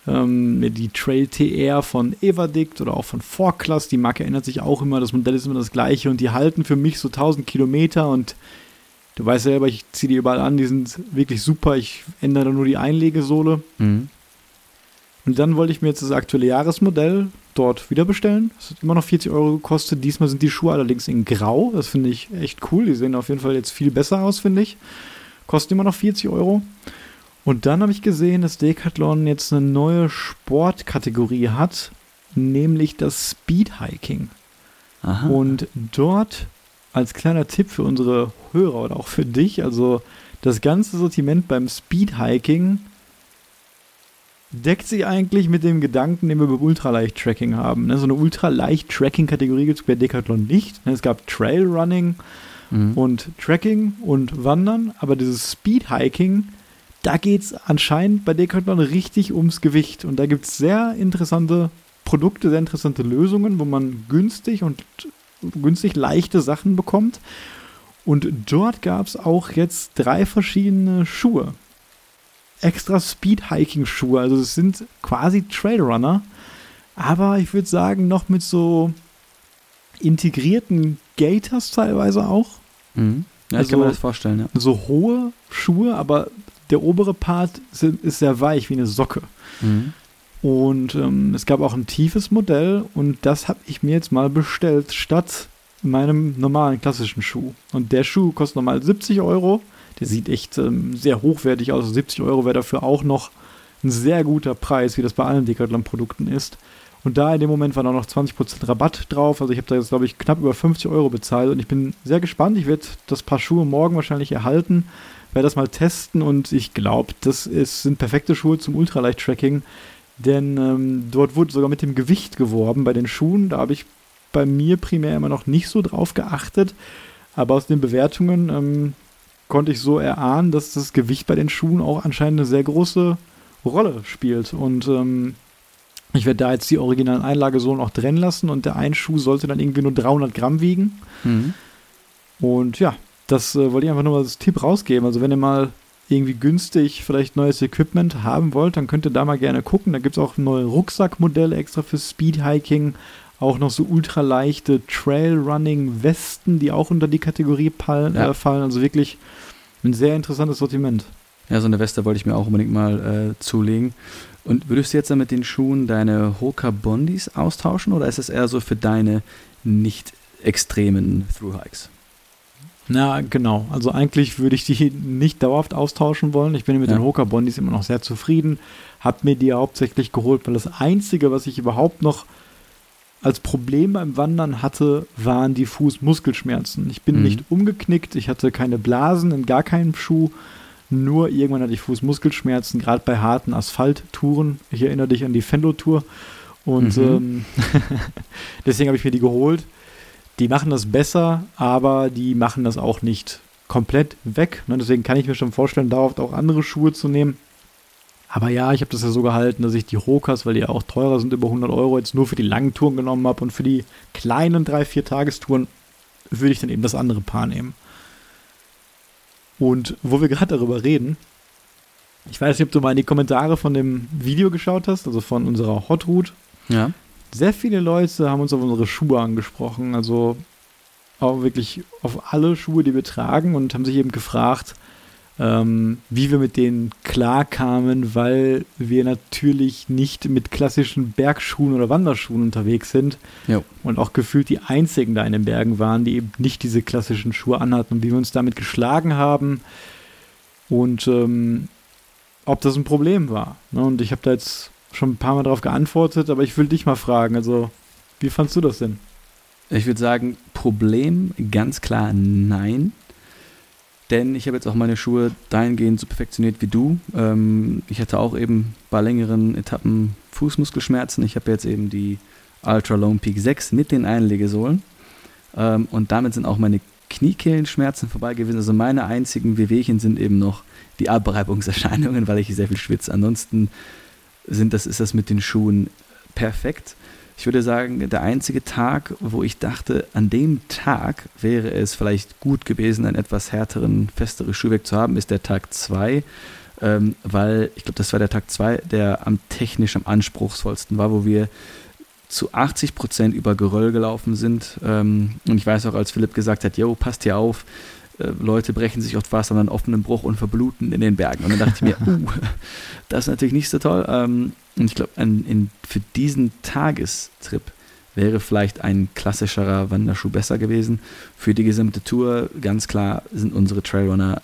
ähm, die Trail TR von Everdict oder auch von Forclass, die Marke ändert sich auch immer, das Modell ist immer das gleiche und die halten für mich so 1000 Kilometer und du weißt selber, ich ziehe die überall an, die sind wirklich super, ich ändere nur die Einlegesohle Mhm. und dann wollte ich mir jetzt das aktuelle Jahresmodell dort wieder bestellen. Das hat immer noch 40 Euro gekostet. Diesmal sind die Schuhe allerdings in Grau. Das finde ich echt cool. Die sehen auf jeden Fall jetzt viel besser aus, finde ich. Kosten immer noch 40 Euro. Und dann habe ich gesehen, dass Decathlon jetzt eine neue Sportkategorie hat, nämlich das Speedhiking. Und dort als kleiner Tipp für unsere Hörer oder auch für dich, also das ganze Sortiment beim Speedhiking deckt sich eigentlich mit dem Gedanken, den wir beim Ultraleicht-Tracking haben. ne? So eine Ultraleicht-Tracking-Kategorie gibt es bei Decathlon nicht. ne? Es gab Trailrunning Mhm. und Tracking und Wandern, aber dieses Speedhiking, da geht es anscheinend bei Decathlon richtig ums Gewicht. Und da gibt es sehr interessante Produkte, sehr interessante Lösungen, wo man günstig und günstig leichte Sachen bekommt. Und dort gab es auch jetzt drei verschiedene Schuhe. Extra Speed-Hiking-Schuhe. Also es sind quasi Trailrunner. Aber ich würde sagen, noch mit so integrierten Gators teilweise auch. Mhm. Ja, ich Also- kann mir das vorstellen, ja. So hohe Schuhe, aber der obere Part sind, ist sehr weich wie eine Socke. Mhm. Und ähm, es gab auch ein tiefes Modell und das habe ich mir jetzt mal bestellt statt meinem normalen klassischen Schuh. Und der Schuh kostet normal 70 Euro. Der sieht echt ähm, sehr hochwertig aus. 70 Euro wäre dafür auch noch ein sehr guter Preis, wie das bei allen Decathlon-Produkten ist. Und da in dem Moment war auch noch 20% Rabatt drauf. Also ich habe da jetzt, glaube ich, knapp über 50 Euro bezahlt. Und ich bin sehr gespannt. Ich werde das Paar Schuhe morgen wahrscheinlich erhalten. Werde das mal testen. Und ich glaube, das ist, sind perfekte Schuhe zum Ultraleicht-Tracking. Denn ähm, dort wurde sogar mit dem Gewicht geworben bei den Schuhen. Da habe ich bei mir primär immer noch nicht so drauf geachtet. Aber aus den Bewertungen ähm, konnte ich so erahnen, dass das Gewicht bei den Schuhen auch anscheinend eine sehr große Rolle spielt. Und ähm, ich werde da jetzt die originalen Einlagesohlen auch trennen lassen. Und der ein Schuh sollte dann irgendwie nur 300 Gramm wiegen. Mhm. Und ja, das äh, wollte ich einfach nur mal als Tipp rausgeben. Also wenn ihr mal irgendwie günstig vielleicht neues Equipment haben wollt, dann könnt ihr da mal gerne gucken. Da gibt es auch neue Rucksackmodelle extra für Speedhiking. Auch noch so ultraleichte Trailrunning-Westen, die auch unter die Kategorie fallen, Ja. äh, fallen. Also wirklich ein sehr interessantes Sortiment. Ja, so eine Weste wollte ich mir auch unbedingt mal äh, zulegen. Und würdest du jetzt dann mit den Schuhen deine Hoka Bondis austauschen oder ist es eher so für deine nicht extremen Through-Hikes? Na, genau. Also eigentlich würde ich die nicht dauerhaft austauschen wollen. Ich bin mit Ja. den Hoka Bondis immer noch sehr zufrieden. Hab mir die hauptsächlich geholt, weil das Einzige, was ich überhaupt noch als Problem beim Wandern hatte, waren die Fußmuskelschmerzen. Ich bin Mhm. nicht umgeknickt, ich hatte keine Blasen in gar keinem Schuh. Nur irgendwann hatte ich Fußmuskelschmerzen, gerade bei harten Asphalttouren. Ich erinnere dich an die Fendo-Tour. Und mhm. ähm, deswegen habe ich mir die geholt. Die machen das besser, aber die machen das auch nicht komplett weg. Ne? Deswegen kann ich mir schon vorstellen, darauf auch andere Schuhe zu nehmen. Aber ja, ich habe das ja so gehalten, dass ich die Hokas, weil die ja auch teurer sind, über 100 Euro, jetzt nur für die langen Touren genommen habe und für die kleinen 3-4 Tagestouren würde ich dann eben das andere Paar nehmen. Und wo wir gerade darüber reden, ich weiß nicht, ob du mal in die Kommentare von dem Video geschaut hast, also von unserer Hot Route. Ja. Sehr viele Leute haben uns auf unsere Schuhe angesprochen, also auch wirklich auf alle Schuhe, die wir tragen und haben sich eben gefragt, ähm, wie wir mit denen klarkamen, weil wir natürlich nicht mit klassischen Bergschuhen oder Wanderschuhen unterwegs sind jo. und auch gefühlt die einzigen da in den Bergen waren, die eben nicht diese klassischen Schuhe anhatten und wie wir uns damit geschlagen haben und ähm, ob das ein Problem war. Ne? Und ich habe da jetzt schon ein paar Mal darauf geantwortet, aber ich will dich mal fragen, also wie fandst du das denn? Ich würde sagen, Problem ganz klar nein. Denn ich habe jetzt auch meine Schuhe dahingehend so perfektioniert wie du. Ähm, ich hatte auch eben bei längeren Etappen Fußmuskelschmerzen. Ich habe jetzt eben die Ultra Lone Peak 6 mit den Einlegesohlen. Ähm, und damit sind auch meine Kniekehlenschmerzen vorbei gewesen. Also meine einzigen Wehwehchen sind eben noch die Abreibungserscheinungen, weil ich sehr viel schwitze. Ansonsten sind das, ist das mit den Schuhen perfekt. Ich würde sagen, der einzige Tag, wo ich dachte, an dem Tag wäre es vielleicht gut gewesen, einen etwas härteren, festeren Schuhwerk zu haben, ist der Tag 2. Ähm, weil ich glaube, das war der Tag 2, der am technisch am anspruchsvollsten war, wo wir zu 80 Prozent über Geröll gelaufen sind. Ähm, und ich weiß auch, als Philipp gesagt hat, yo, passt hier auf, Leute brechen sich oft was an einem offenen Bruch und verbluten in den Bergen. Und dann dachte ich mir, uh, das ist natürlich nicht so toll. Ähm, und ich glaube, für diesen Tagestrip wäre vielleicht ein klassischerer Wanderschuh besser gewesen. Für die gesamte Tour, ganz klar, sind unsere Trailrunner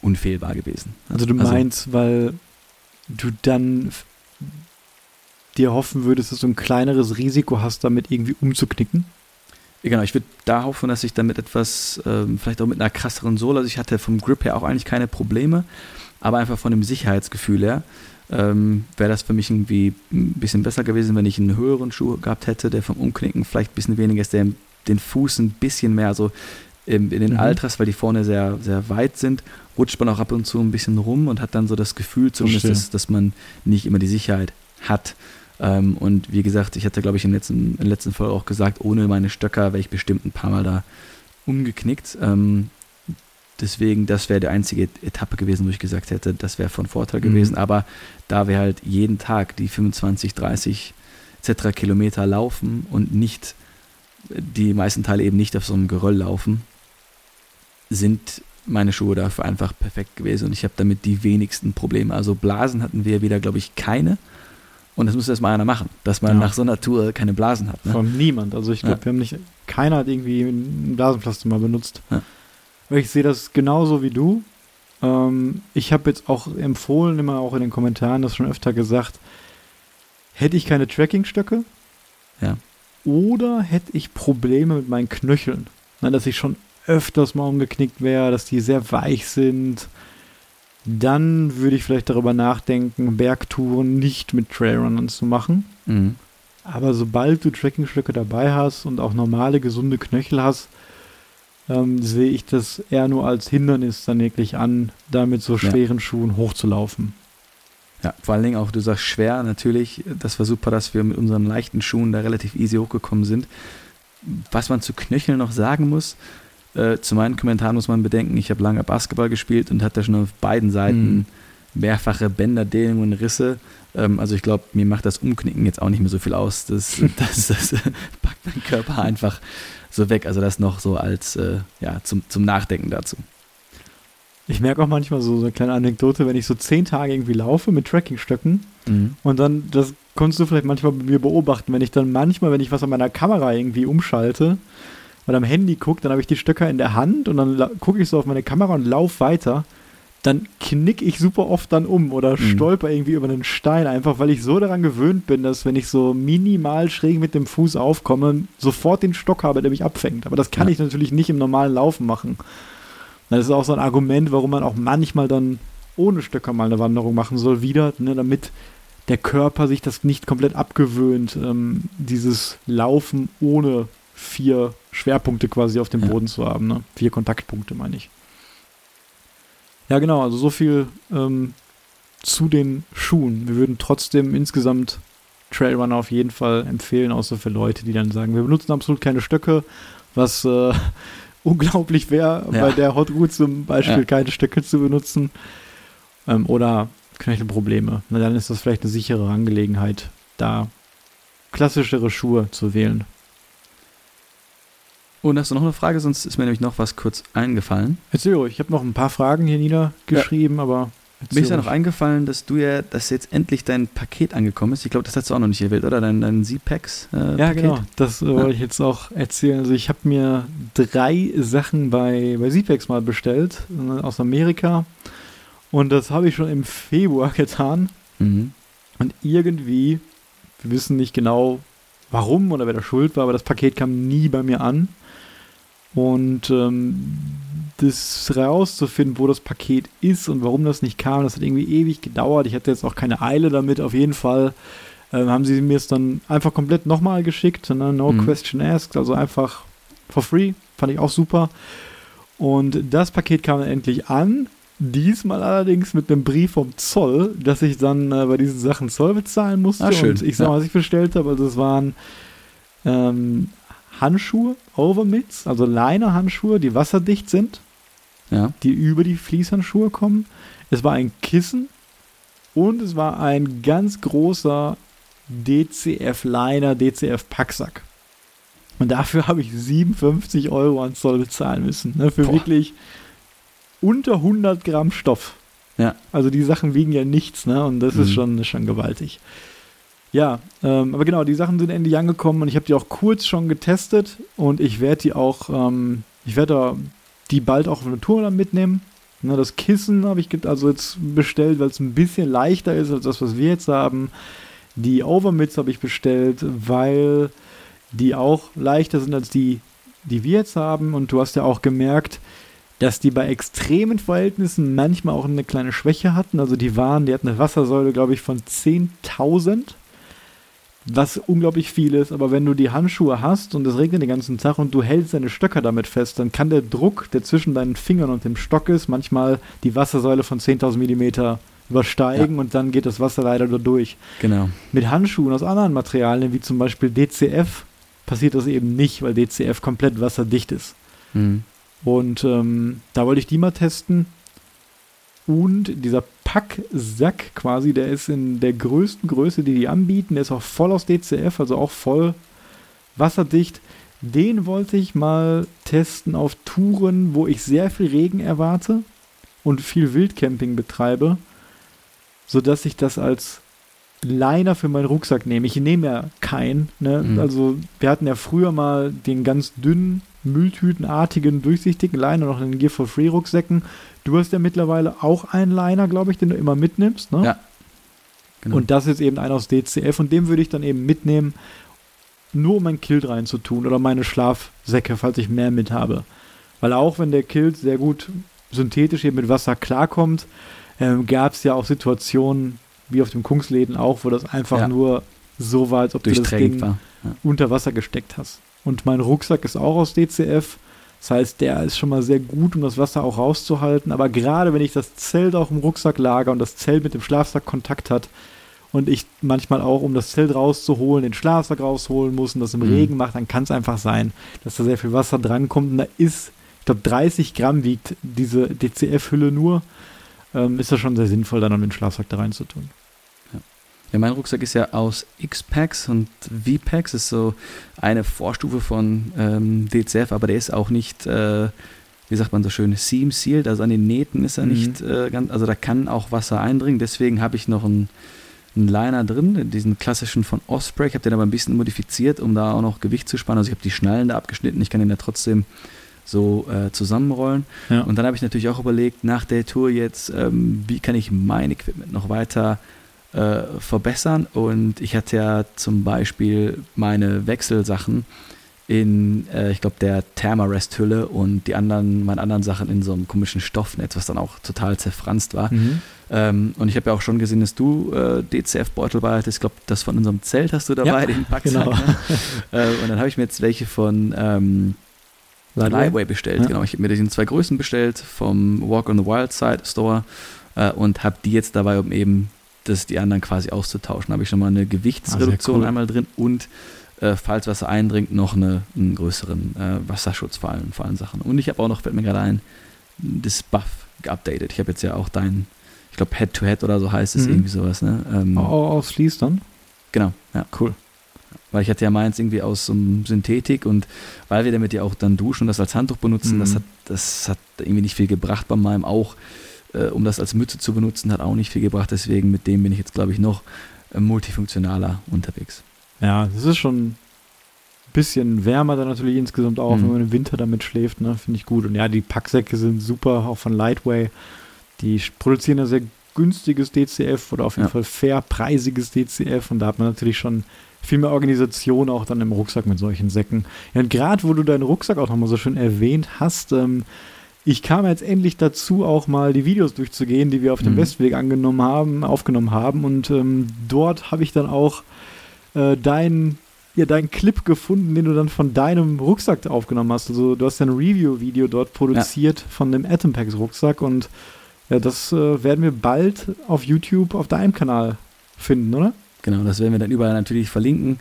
unfehlbar gewesen. Also du also meinst, also, weil du dann dir hoffen würdest, dass du ein kleineres Risiko hast, damit irgendwie umzuknicken? Genau, ich würde da hoffen, dass ich damit etwas, ähm, vielleicht auch mit einer krasseren Sohle, also ich hatte vom Grip her auch eigentlich keine Probleme, aber einfach von dem Sicherheitsgefühl her ähm, wäre das für mich irgendwie ein bisschen besser gewesen, wenn ich einen höheren Schuh gehabt hätte, der vom Umknicken vielleicht ein bisschen weniger ist, der den Fuß ein bisschen mehr so in, in den mhm. Altras, weil die vorne sehr, sehr weit sind, rutscht man auch ab und zu ein bisschen rum und hat dann so das Gefühl zumindest, dass, dass man nicht immer die Sicherheit hat. Ähm, und wie gesagt, ich hatte, glaube ich, in, letzten, in der letzten Folge auch gesagt, ohne meine Stöcker wäre ich bestimmt ein paar Mal da umgeknickt. Ähm, deswegen, das wäre die einzige Etappe gewesen, wo ich gesagt hätte, das wäre von Vorteil mhm. gewesen. Aber da wir halt jeden Tag die 25, 30 etc. Kilometer laufen und nicht die meisten Teile eben nicht auf so einem Geröll laufen, sind meine Schuhe dafür einfach perfekt gewesen und ich habe damit die wenigsten Probleme. Also Blasen hatten wir wieder, glaube ich, keine. Und das muss erstmal einer machen, dass man ja. nach so einer Tour keine Blasen hat. Ne? Von niemand. Also ich glaube, ja. wir haben nicht, keiner hat irgendwie ein Blasenpflaster mal benutzt. Ja. Ich sehe das genauso wie du. Ähm, ich habe jetzt auch empfohlen, immer auch in den Kommentaren das schon öfter gesagt, hätte ich keine Trackingstöcke ja. oder hätte ich Probleme mit meinen Knöcheln, Na, dass ich schon öfters mal umgeknickt wäre, dass die sehr weich sind, dann würde ich vielleicht darüber nachdenken, Bergtouren nicht mit Trailrunnern zu machen. Mhm. Aber sobald du Trekkingstöcke dabei hast und auch normale, gesunde Knöchel hast, ähm, sehe ich das eher nur als Hindernis dann wirklich an, da mit so schweren ja. Schuhen hochzulaufen. Ja, vor allen Dingen auch, du sagst schwer, natürlich, das war super, dass wir mit unseren leichten Schuhen da relativ easy hochgekommen sind. Was man zu Knöcheln noch sagen muss, äh, zu meinen Kommentaren muss man bedenken, ich habe lange Basketball gespielt und hatte schon auf beiden Seiten mhm. mehrfache Bänderdehnungen und Risse. Ähm, also ich glaube, mir macht das Umknicken jetzt auch nicht mehr so viel aus. Das, das, das, das packt mein Körper einfach so weg. Also das noch so als äh, ja, zum, zum Nachdenken dazu. Ich merke auch manchmal so, so eine kleine Anekdote, wenn ich so zehn Tage irgendwie laufe mit Trackingstöcken mhm. und dann, das konntest du vielleicht manchmal bei mir beobachten, wenn ich dann manchmal, wenn ich was an meiner Kamera irgendwie umschalte, und am Handy gucke, dann habe ich die Stöcker in der Hand und dann gucke ich so auf meine Kamera und laufe weiter. Dann knick ich super oft dann um oder mhm. stolper irgendwie über einen Stein, einfach weil ich so daran gewöhnt bin, dass wenn ich so minimal schräg mit dem Fuß aufkomme, sofort den Stock habe, der mich abfängt. Aber das kann ja. ich natürlich nicht im normalen Laufen machen. Das ist auch so ein Argument, warum man auch manchmal dann ohne Stöcker mal eine Wanderung machen soll, wieder, ne, damit der Körper sich das nicht komplett abgewöhnt, ähm, dieses Laufen ohne vier Schwerpunkte quasi auf dem Ja. Boden zu haben. Ne? Vier Kontaktpunkte, meine ich. Ja, genau, also so viel ähm, zu den Schuhen. Wir würden trotzdem insgesamt Trailrunner auf jeden Fall empfehlen, außer für Leute, die dann sagen, wir benutzen absolut keine Stöcke, was äh, unglaublich wäre, Ja. bei der Hot Route zum Beispiel Ja. keine Stöcke zu benutzen. Ähm, oder Knöchelprobleme. Na, dann ist das vielleicht eine sichere Angelegenheit, da klassischere Schuhe zu wählen. Und hast du noch eine Frage? Sonst ist mir nämlich noch was kurz eingefallen. Erzähl ruhig, ich habe noch ein paar Fragen hier niedergeschrieben, aber erzähl Mir ist ja noch eingefallen, dass du ja, dass jetzt endlich dein Paket angekommen ist. Ich glaube, das hast du auch noch nicht erwähnt, oder? Dein, dein Z-Packs. Äh, Ja, Paket. genau. Das äh, wollte ich jetzt auch erzählen. Also ich habe mir drei Sachen bei, bei Zipex mal bestellt, äh, aus Amerika. Und das habe ich schon im Februar getan. Mhm. Und irgendwie, wir wissen nicht genau, warum oder wer da schuld war, aber das Paket kam nie bei mir an. Und ähm, das rauszufinden, wo das Paket ist und warum das nicht kam, das hat irgendwie ewig gedauert. Ich hatte jetzt auch keine Eile damit. Auf jeden Fall ähm, haben sie mir es dann einfach komplett nochmal geschickt. Ne? No Mhm. question asked, also einfach for free. Fand ich auch super. Und das Paket kam dann endlich an. Diesmal allerdings mit einem Brief vom Zoll, dass ich dann äh, bei diesen Sachen Zoll bezahlen musste. Ah, schön. Und ich sag mal, was ich bestellt habe. Also es waren ähm, Handschuhe, Overmits, also Leiner-Handschuhe, die wasserdicht sind, Ja. die über die Fließhandschuhe kommen. Es war ein Kissen und es war ein ganz großer DCF-Liner, DCF-Packsack. Und dafür habe ich 57 Euro an Zoll bezahlen müssen. Ne, für Boah. wirklich unter 100 Gramm Stoff. Ja. Also die Sachen wiegen ja nichts, ne? Und das ist Mhm. schon, ist schon gewaltig. Ja, ähm, aber genau, die Sachen sind endlich angekommen und ich habe die auch kurz schon getestet und ich werde die auch, ähm, ich werde die bald auch auf eine Tour mitnehmen. Ne, das Kissen habe ich also jetzt bestellt, weil es ein bisschen leichter ist als das, was wir jetzt haben. Die Overmits habe ich bestellt, weil die auch leichter sind als die, die wir jetzt haben. Und du hast ja auch gemerkt, dass die bei extremen Verhältnissen manchmal auch eine kleine Schwäche hatten. Also die waren, die hatten eine Wassersäule, glaube ich, von 10.000, was unglaublich viel ist. Aber wenn du die Handschuhe hast und es regnet den ganzen Tag und du hältst deine Stöcker damit fest, dann kann der Druck, der zwischen deinen Fingern und dem Stock ist, manchmal die Wassersäule von 10.000 Millimeter übersteigen und dann geht das Wasser leider da durch. Genau. Mit Handschuhen aus anderen Materialien, wie zum Beispiel DCF, passiert das eben nicht, weil DCF komplett wasserdicht ist. Mhm. Und ähm, da wollte ich die mal testen. Und dieser Packsack quasi, der ist in der größten Größe, die die anbieten. Der ist auch voll aus DCF, also auch voll wasserdicht. Den wollte ich mal testen auf Touren, wo ich sehr viel Regen erwarte und viel Wildcamping betreibe, sodass ich das als Liner für meinen Rucksack nehme. Ich nehme ja keinen. Ne? Mhm. Also wir hatten ja früher mal den ganz dünnen, Mülltütenartigen, durchsichtigen Liner noch in den Gear for Free Rucksäcken. Du hast ja mittlerweile auch einen Liner, glaube ich, den du immer mitnimmst. Ne? Ja. Genau. Und das ist eben einer aus DCF und den würde ich dann eben mitnehmen, nur um mein Kilt reinzutun oder meine Schlafsäcke, falls ich mehr mit habe. Weil auch wenn der Kilt sehr gut synthetisch eben mit Wasser klarkommt, ähm, gab es ja auch Situationen, wie auf dem Kungsläden auch, wo das einfach Ja. nur so war, als ob du das Ding war. Ja. unter Wasser gesteckt hast. Und mein Rucksack ist auch aus DCF. Das heißt, der ist schon mal sehr gut, um das Wasser auch rauszuhalten. Aber gerade wenn ich das Zelt auch im Rucksack lager und das Zelt mit dem Schlafsack Kontakt hat und ich manchmal auch, um das Zelt rauszuholen, den Schlafsack rausholen muss und das im Mhm. Regen macht, dann kann es einfach sein, dass da sehr viel Wasser drankommt. Und da ist, ich glaube, 30 Gramm wiegt diese DCF-Hülle nur. Ähm, ist das schon sehr sinnvoll, dann noch den Schlafsack da reinzutun. Ja, mein Rucksack ist ja aus X-Packs und V-Packs ist so eine Vorstufe von ähm, DCF, aber der ist auch nicht, äh, wie sagt man so schön, seam-sealed, also an den Nähten ist er Mhm. nicht äh, ganz, also da kann auch Wasser eindringen, deswegen habe ich noch einen, einen Liner drin, diesen klassischen von Osprey, ich habe den aber ein bisschen modifiziert, um da auch noch Gewicht zu sparen, also ich habe die Schnallen da abgeschnitten, ich kann den da trotzdem so äh, zusammenrollen. Ja. Und dann habe ich natürlich auch überlegt, nach der Tour jetzt, ähm, wie kann ich mein Equipment noch weiter äh, verbessern. Und ich hatte ja zum Beispiel meine Wechselsachen in, äh, ich glaube, der Thermarest-Hülle und die anderen, meine anderen Sachen in so einem komischen Stoffnetz, was dann auch total zerfranst war. Mhm. Ähm, und ich habe ja auch schon gesehen, dass du äh, DCF-Beutel bei hattest. Ich glaube, das von unserem Zelt hast du dabei, ja, den Packsack. Genau. Ne? äh, und dann habe ich mir jetzt welche von ähm, Lightway? Bestellt. Ja. Genau, ich habe mir die zwei Größen bestellt vom Walk on the Wild Side Store äh, und habe die jetzt dabei, um eben das die anderen quasi auszutauschen. Habe ich schon mal eine Gewichtsreduktion ah, cool. einmal drin und äh, falls Wasser eindringt, noch eine, einen größeren äh, Wasserschutz vor allen, vor allen Sachen. Und ich habe auch noch, fällt mir gerade ein, das Buff geupdatet. Ich habe jetzt ja auch dein, ich glaube Head-to-Head oder so heißt es, mhm. irgendwie sowas. Ne? Ähm, oh, aus Fleece dann? Genau, ja. Cool. Weil ich hatte ja meins irgendwie aus so einem Synthetik und weil wir damit ja auch dann duschen und das als Handtuch benutzen, mhm. das, hat, das hat irgendwie nicht viel gebracht bei meinem auch. Äh, um das als Mütze zu benutzen, hat auch nicht viel gebracht. Deswegen mit dem bin ich jetzt, glaube ich, noch äh, multifunktionaler unterwegs. Ja, das ist schon ein bisschen wärmer dann natürlich insgesamt auch, mhm. wenn man im Winter damit schläft, ne? finde ich gut. Und ja, die Packsäcke sind super, auch von Lightway. Die produzieren ein sehr günstiges DCF oder auf jeden ja. Fall fairpreisiges DCF und da hat man natürlich schon viel mehr Organisation auch dann im Rucksack mit solchen Säcken. Ja, und gerade wo du deinen Rucksack auch nochmal so schön erwähnt hast, ähm, ich kam jetzt endlich dazu, auch mal die Videos durchzugehen, die wir auf dem mhm. Westweg angenommen haben, aufgenommen haben. Und ähm, dort habe ich dann auch äh, deinen ja, deinen Clip gefunden, den du dann von deinem Rucksack aufgenommen hast. Also du hast ja ein Review-Video dort produziert ja. von dem Atom Packs Rucksack und ja, das äh, werden wir bald auf YouTube auf deinem Kanal finden, oder? Genau, das werden wir dann überall natürlich verlinken.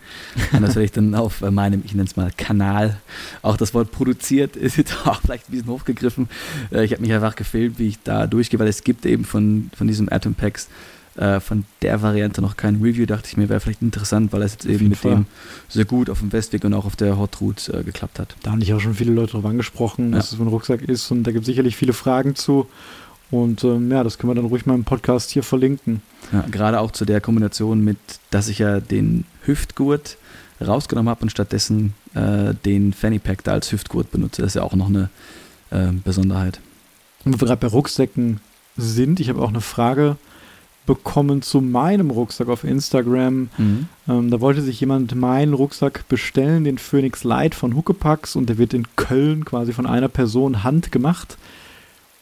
Und das werde ich dann auf meinem, ich nenne es mal Kanal, auch das Wort produziert ist jetzt auch vielleicht ein bisschen hochgegriffen. Äh, ich habe mich einfach gefilmt, wie ich da durchgehe, weil es gibt eben von, von diesem Atom Packs äh, von der Variante noch kein Review, dachte ich mir, wäre vielleicht interessant, weil es jetzt eben mit Fall. dem sehr gut auf dem Westweg und auch auf der Hot Route äh, geklappt hat. Da haben dich auch schon viele Leute drauf angesprochen, ja. was es für ein Rucksack ist und da gibt es sicherlich viele Fragen zu. Und ähm, ja, das können wir dann ruhig mal im Podcast hier verlinken. Ja, gerade auch zu der Kombination mit, dass ich ja den Hüftgurt rausgenommen habe und stattdessen äh, den Fanny Pack da als Hüftgurt benutze. Das ist ja auch noch eine äh, Besonderheit. Und wo wir gerade bei Rucksäcken sind, ich habe auch eine Frage bekommen zu meinem Rucksack auf Instagram. Mhm. Ähm, da wollte sich jemand meinen Rucksack bestellen, den Phoenix Light von Huckepax und der wird in Köln quasi von einer Person handgemacht.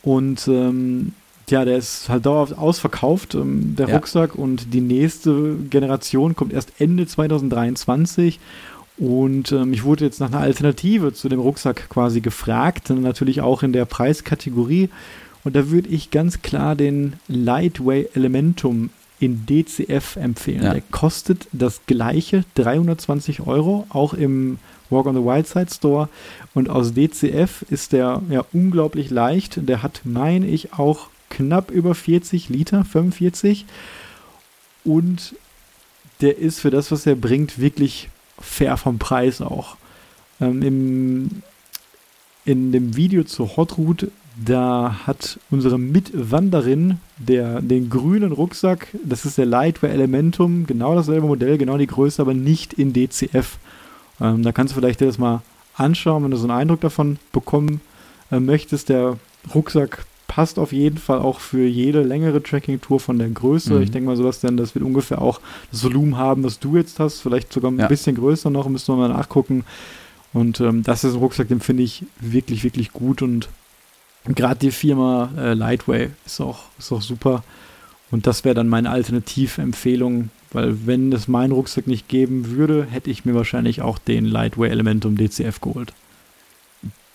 Und ähm, ja, der ist halt dauerhaft ausverkauft, ähm, der ja. Rucksack. Und die nächste Generation kommt erst Ende 2023. Und ähm, ich wurde jetzt nach einer Alternative zu dem Rucksack quasi gefragt, natürlich auch in der Preiskategorie. Und da würde ich ganz klar den Lightway Elementum in DCF empfehlen. Ja. Der kostet das gleiche, 320 Euro, auch im Walk on the Wild Side Store. Und aus DCF ist der ja unglaublich leicht. Der hat, meine ich, auch knapp über 40 Liter, 45. Und der ist für das, was er bringt, wirklich fair vom Preis auch. Ähm, im, in dem Video zur Hot Route da hat unsere Mitwanderin der, den grünen Rucksack, das ist der Lightwear Elementum, genau dasselbe Modell, genau die Größe, aber nicht in DCF. Ähm, da kannst du vielleicht dir das mal anschauen, wenn du so einen Eindruck davon bekommen äh, möchtest. Der Rucksack passt auf jeden Fall auch für jede längere Tracking-Tour von der Größe. Mhm. Ich denke mal, sowas denn, das wird ungefähr auch das Volumen haben, was du jetzt hast, vielleicht sogar ein ja. bisschen größer noch, müssen wir mal nachgucken. Und ähm, das ist ein Rucksack, den finde ich wirklich, wirklich gut und gerade die Firma äh, Lightway ist auch, ist auch super. Und das wäre dann meine Alternativempfehlung, weil wenn es meinen Rucksack nicht geben würde, hätte ich mir wahrscheinlich auch den Lightway Elementum DCF geholt.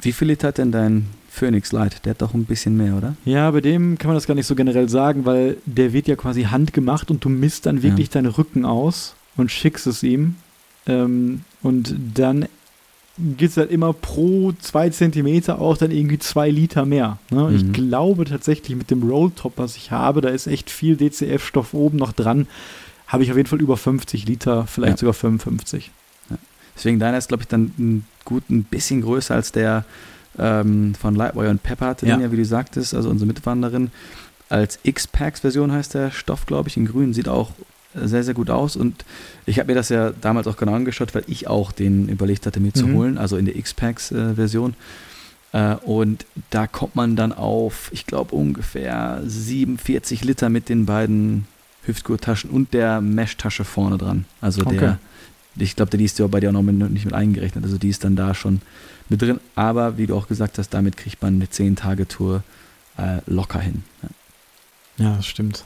Wie viel Liter hat denn dein Phoenix Light? Der hat doch ein bisschen mehr, oder? Ja, bei dem kann man das gar nicht so generell sagen, weil der wird ja quasi handgemacht und du misst dann wirklich ja. deinen Rücken aus und schickst es ihm. Ähm, und dann gibt es halt immer pro zwei Zentimeter auch dann irgendwie zwei Liter mehr. Ne? Mhm. Ich glaube tatsächlich mit dem Rolltop, was ich habe, da ist echt viel DCF-Stoff oben noch dran, habe ich auf jeden Fall über 50 Liter, vielleicht ja. sogar 55. Ja. Deswegen deiner ist, glaube ich, dann ein gut ein bisschen größer als der ähm, von Lightwire und Pepper hatte ja. den ja, wie du sagtest, also unsere Mitwanderin. Als X-Packs-Version heißt der Stoff, glaube ich, in grün. Sieht auch sehr, sehr gut aus. Und ich habe mir das ja damals auch genau angeschaut, weil ich auch den überlegt hatte, mir mhm. zu holen, also in der X-Packs-Version. Äh, und da kommt man dann auf, ich glaube, ungefähr 47 Liter mit den beiden Hüftgurttaschen und der Mesh-Tasche vorne dran. Also okay. der, ich glaube, die ist ja bei dir auch noch mit, nicht mit eingerechnet. Also die ist dann da schon mit drin. Aber wie du auch gesagt hast, damit kriegt man eine 10-Tage-Tour äh, locker hin. Ja. Ja, das stimmt.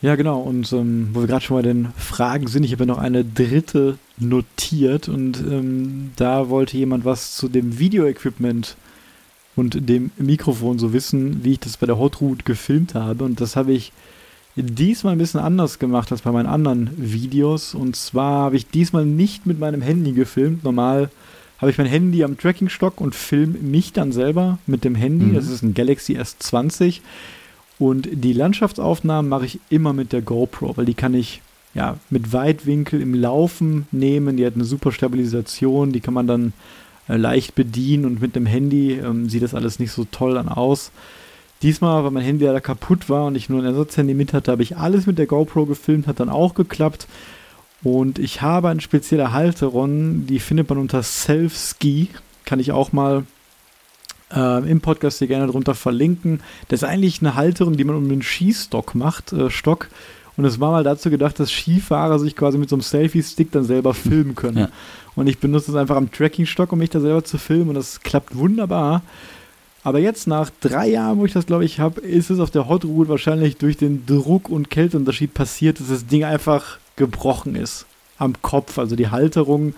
Ja, genau. Und ähm, wo wir gerade schon bei den Fragen sind, ich habe ja noch eine dritte notiert und ähm, da wollte jemand was zu dem Video-Equipment und dem Mikrofon so wissen, wie ich das bei der Hot Route gefilmt habe. Und das habe ich diesmal ein bisschen anders gemacht als bei meinen anderen Videos. Und zwar habe ich diesmal nicht mit meinem Handy gefilmt. Normal habe ich mein Handy am Trackingstock und filme mich dann selber mit dem Handy. Mhm. Das ist ein Galaxy S20. Und die Landschaftsaufnahmen mache ich immer mit der GoPro, weil die kann ich ja mit Weitwinkel im Laufen nehmen. Die hat eine super Stabilisation, die kann man dann äh, leicht bedienen und mit dem Handy ähm, sieht das alles nicht so toll dann aus. Diesmal, weil mein Handy leider kaputt war und ich nur ein Ersatzhandy mit hatte, habe ich alles mit der GoPro gefilmt, hat dann auch geklappt. Und ich habe eine spezielle Halterung, die findet man unter Self-Ski. Kann ich auch mal äh, im Podcast hier gerne drunter verlinken. Das ist eigentlich eine Halterung, die man um den Skistock macht, äh, Stock. Und es war mal dazu gedacht, dass Skifahrer sich quasi mit so einem Selfie-Stick dann selber filmen können. Ja. Und ich benutze es einfach am Tracking-Stock, um mich da selber zu filmen. Und das klappt wunderbar. Aber jetzt nach drei Jahren, wo ich das glaube ich habe, ist es auf der Hot Route wahrscheinlich durch den Druck- und Kälteunterschied passiert, dass das Ding einfach gebrochen ist am Kopf, also die Halterung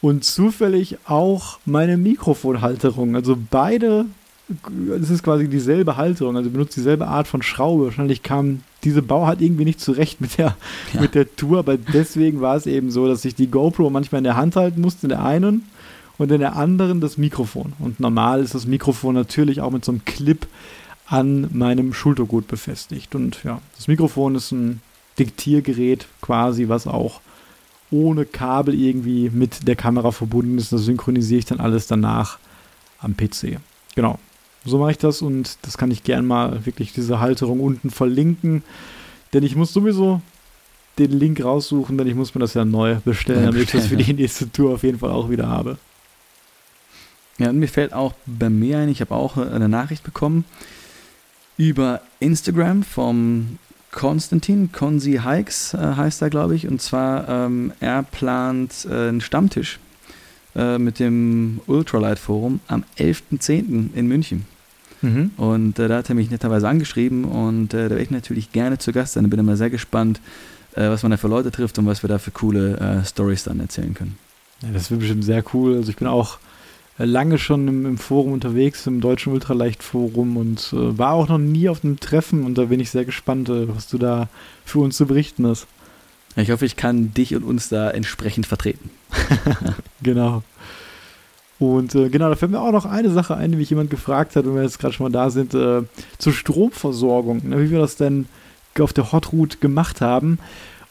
und zufällig auch meine Mikrofonhalterung. Also beide, es ist quasi dieselbe Halterung, also benutzt dieselbe Art von Schraube. Wahrscheinlich kam diese Bauart irgendwie nicht zurecht mit der, ja. mit der Tour, aber deswegen war es eben so, dass ich die GoPro manchmal in der Hand halten musste, in der einen und in der anderen das Mikrofon. Und normal ist das Mikrofon natürlich auch mit so einem Clip an meinem Schultergurt befestigt. Und ja, das Mikrofon ist ein Diktiergerät quasi, was auch ohne Kabel irgendwie mit der Kamera verbunden ist. Das synchronisiere ich dann alles danach am PC. Genau. So mache ich das und das kann ich gern mal wirklich diese Halterung unten verlinken. Denn ich muss sowieso den Link raussuchen, denn ich muss mir das ja neu bestellen, damit ich das für die nächste Tour auf jeden Fall auch wieder habe. Ja, und mir fällt auch bei mir ein, ich habe auch eine Nachricht bekommen über Instagram vom Konstantin, Konzi Hikes äh, heißt er, glaube ich. Und zwar, ähm, er plant äh, einen Stammtisch äh, mit dem Ultralight Forum am 11.10. in München. Mhm. Und äh, da hat er mich netterweise angeschrieben und äh, da wäre ich natürlich gerne zu Gast sein. Da bin ich mal sehr gespannt, äh, was man da für Leute trifft und was wir da für coole Stories dann erzählen können. Ja, das wird bestimmt sehr cool. Also ich bin auch äh, lange schon im, im, Forum unterwegs, im Deutschen Ultraleicht-Forum und äh, war auch noch nie auf einem Treffen und da bin ich sehr gespannt, äh, was du da für uns zu berichten hast. Ich hoffe, ich kann dich und uns da entsprechend vertreten. genau. Und äh, genau, da fällt mir auch noch eine Sache ein, die mich jemand gefragt hat, wenn wir jetzt gerade schon mal da sind, äh, zur Stromversorgung, ne, wie wir das denn auf der Hot Route gemacht haben.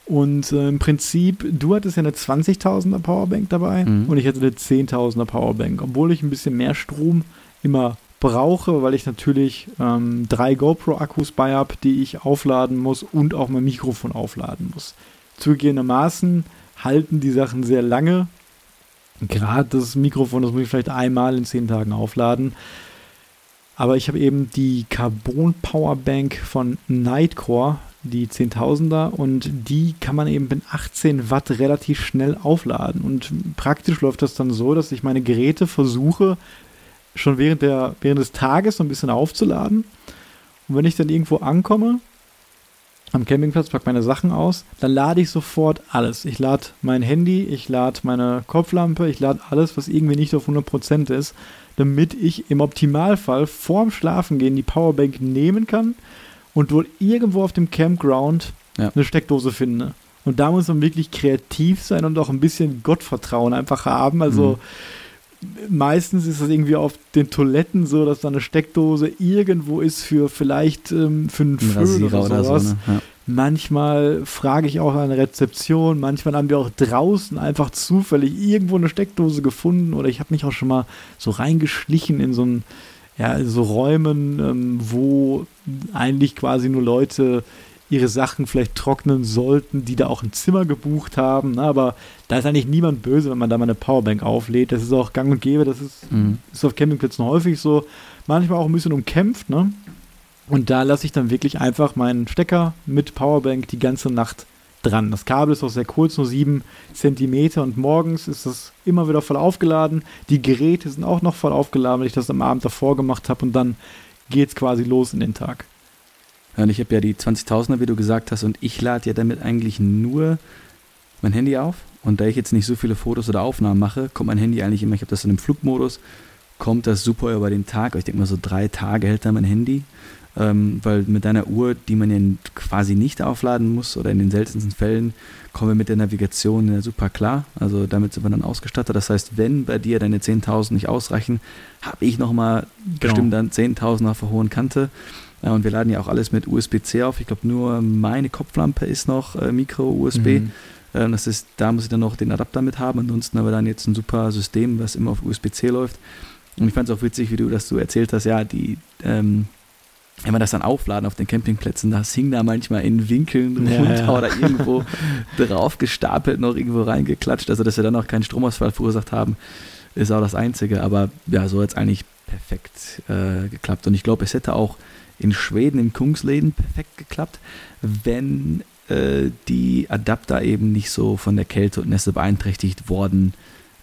Und äh, im Prinzip, du hattest ja eine 20.000er Powerbank dabei mhm. und ich hatte eine 10.000er Powerbank, obwohl ich ein bisschen mehr Strom immer brauche, weil ich natürlich ähm, drei GoPro-Akkus bei habe, die ich aufladen muss und auch mein Mikrofon aufladen muss. Zugegebenermaßen halten die Sachen sehr lange. Gerade das Mikrofon, das muss ich vielleicht einmal in zehn Tagen aufladen. Aber ich habe eben die Carbon Powerbank von Nightcore die 10.000er und die kann man eben mit 18 Watt relativ schnell aufladen. Und praktisch läuft das dann so, dass ich meine Geräte versuche, schon während, der, während des Tages so ein bisschen aufzuladen. Und wenn ich dann irgendwo ankomme, am Campingplatz, packe meine Sachen aus, dann lade ich sofort alles. Ich lade mein Handy, ich lade meine Kopflampe, ich lade alles, was irgendwie nicht auf 100% ist, damit ich im Optimalfall vorm Schlafengehen die Powerbank nehmen kann und wohl irgendwo auf dem Campground ja. eine Steckdose finde. Und da muss man wirklich kreativ sein und auch ein bisschen Gottvertrauen einfach haben. Also mhm. meistens ist das irgendwie auf den Toiletten so, dass da eine Steckdose irgendwo ist für vielleicht ähm, für einen Föhn oder sowas. Oder so, ne? ja. Manchmal frage ich auch an Rezeption, manchmal haben wir auch draußen einfach zufällig irgendwo eine Steckdose gefunden oder ich habe mich auch schon mal so reingeschlichen in so ein ja, so Räumen, ähm, wo eigentlich quasi nur Leute ihre Sachen vielleicht trocknen sollten, die da auch ein Zimmer gebucht haben. Ne? Aber da ist eigentlich niemand böse, wenn man da mal eine Powerbank auflädt. Das ist auch gang und gäbe, das ist, mhm. ist auf Campingplätzen häufig so. Manchmal auch ein bisschen umkämpft, ne? Und da lasse ich dann wirklich einfach meinen Stecker mit Powerbank die ganze Nacht dran. Das Kabel ist auch sehr kurz, nur 7 cm und morgens ist das immer wieder voll aufgeladen. Die Geräte sind auch noch voll aufgeladen, weil ich das am Abend davor gemacht habe und dann geht es quasi los in den Tag. Ja, und ich habe ja die 20.000er, wie du gesagt hast, und ich lade ja damit eigentlich nur mein Handy auf. Und da ich jetzt nicht so viele Fotos oder Aufnahmen mache, kommt mein Handy eigentlich immer, ich habe das in einem Flugmodus, kommt das super über den Tag. Ich denke mal, so drei Tage hält da mein Handy. Ähm, weil mit deiner Uhr, die man ja quasi nicht aufladen muss oder in den seltensten Fällen, kommen wir mit der Navigation ja super klar. Also damit sind wir dann ausgestattet. Das heißt, wenn bei dir deine 10.000 nicht ausreichen, habe ich nochmal genau. bestimmt dann 10.000 auf der hohen Kante. Ja, und wir laden ja auch alles mit USB-C auf. Ich glaube, nur meine Kopflampe ist noch äh, Micro-USB. Mhm. Äh, das ist, da muss ich dann noch den Adapter mit haben. Ansonsten haben wir dann jetzt ein super System, was immer auf USB-C läuft. Und ich fand es auch witzig, wie du das so erzählt hast, ja, die, ähm, wenn wir das dann aufladen auf den Campingplätzen, das hing da manchmal in Winkeln ja, runter ja. oder irgendwo drauf gestapelt, noch irgendwo reingeklatscht. Also, dass wir dann auch keinen Stromausfall verursacht haben, ist auch das Einzige. Aber ja, so hat es eigentlich perfekt äh, geklappt. Und ich glaube, es hätte auch in Schweden im Kungsläden perfekt geklappt, wenn äh, die Adapter eben nicht so von der Kälte und Nässe beeinträchtigt worden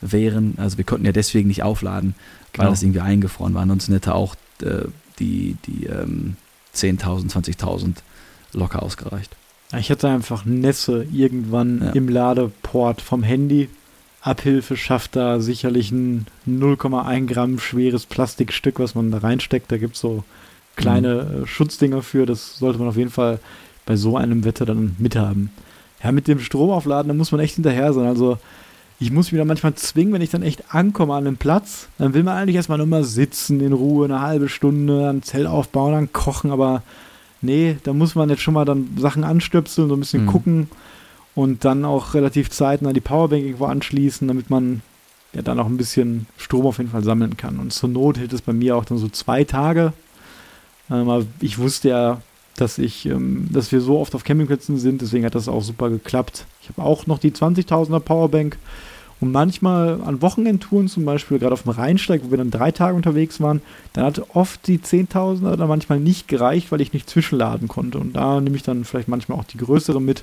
wären. Also wir konnten ja deswegen nicht aufladen, weil genau. das irgendwie eingefroren war. Ansonsten hätte auch äh, die, die ähm, 10.000, 20.000 locker ausgereicht. Ich hatte einfach Nässe irgendwann ja. im Ladeport vom Handy. Abhilfe schafft da sicherlich ein 0,1 Gramm schweres Plastikstück, was man da reinsteckt. Da gibt es so kleine mhm. Äh, Schutzdinger für. Das sollte man auf jeden Fall bei so einem Wetter dann mithaben. Ja, mit dem Stromaufladen, da muss man echt hinterher sein. Also ich muss mich da manchmal zwingen, wenn ich dann echt ankomme an einem Platz, dann will man eigentlich erstmal nur mal sitzen in Ruhe, eine halbe Stunde, ein Zelt aufbauen, dann kochen, aber nee, da muss man jetzt schon mal dann Sachen anstöpseln, so ein bisschen mhm. gucken und dann auch relativ zeitnah die Powerbank irgendwo anschließen, damit man ja dann auch ein bisschen Strom auf jeden Fall sammeln kann. Und zur Not hält es bei mir auch dann so zwei Tage. Ähm, ich wusste ja, dass ich, ähm, dass wir so oft auf Campingplätzen sind, deswegen hat das auch super geklappt. Ich habe auch noch die 20.000er Powerbank und manchmal an Wochenendtouren, zum Beispiel gerade auf dem Rheinsteig, wo wir dann drei Tage unterwegs waren, dann hat oft die 10.000er dann manchmal nicht gereicht, weil ich nicht zwischenladen konnte. Und da nehme ich dann vielleicht manchmal auch die größere mit.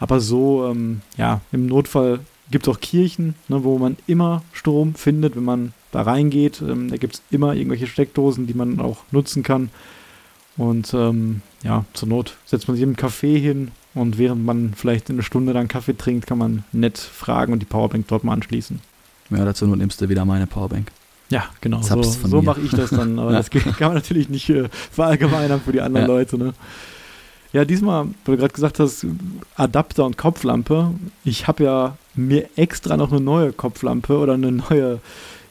Aber so, ähm, ja, im Notfall gibt es auch Kirchen, ne, wo man immer Strom findet, wenn man da reingeht. Ähm, da gibt es immer irgendwelche Steckdosen, die man auch nutzen kann. Und ähm, ja, zur Not setzt man sich im Café hin und während man vielleicht eine Stunde dann Kaffee trinkt, kann man nett fragen und die Powerbank dort mal anschließen. Ja, dazu nimmst du wieder meine Powerbank. Ja, genau. So, so mache ich das dann. Aber ja. das kann man natürlich nicht äh, verallgemeinern für die anderen ja. Leute. Ne? Ja, diesmal, weil du gerade gesagt hast, Adapter und Kopflampe. Ich habe ja mir extra noch eine neue Kopflampe oder eine neue,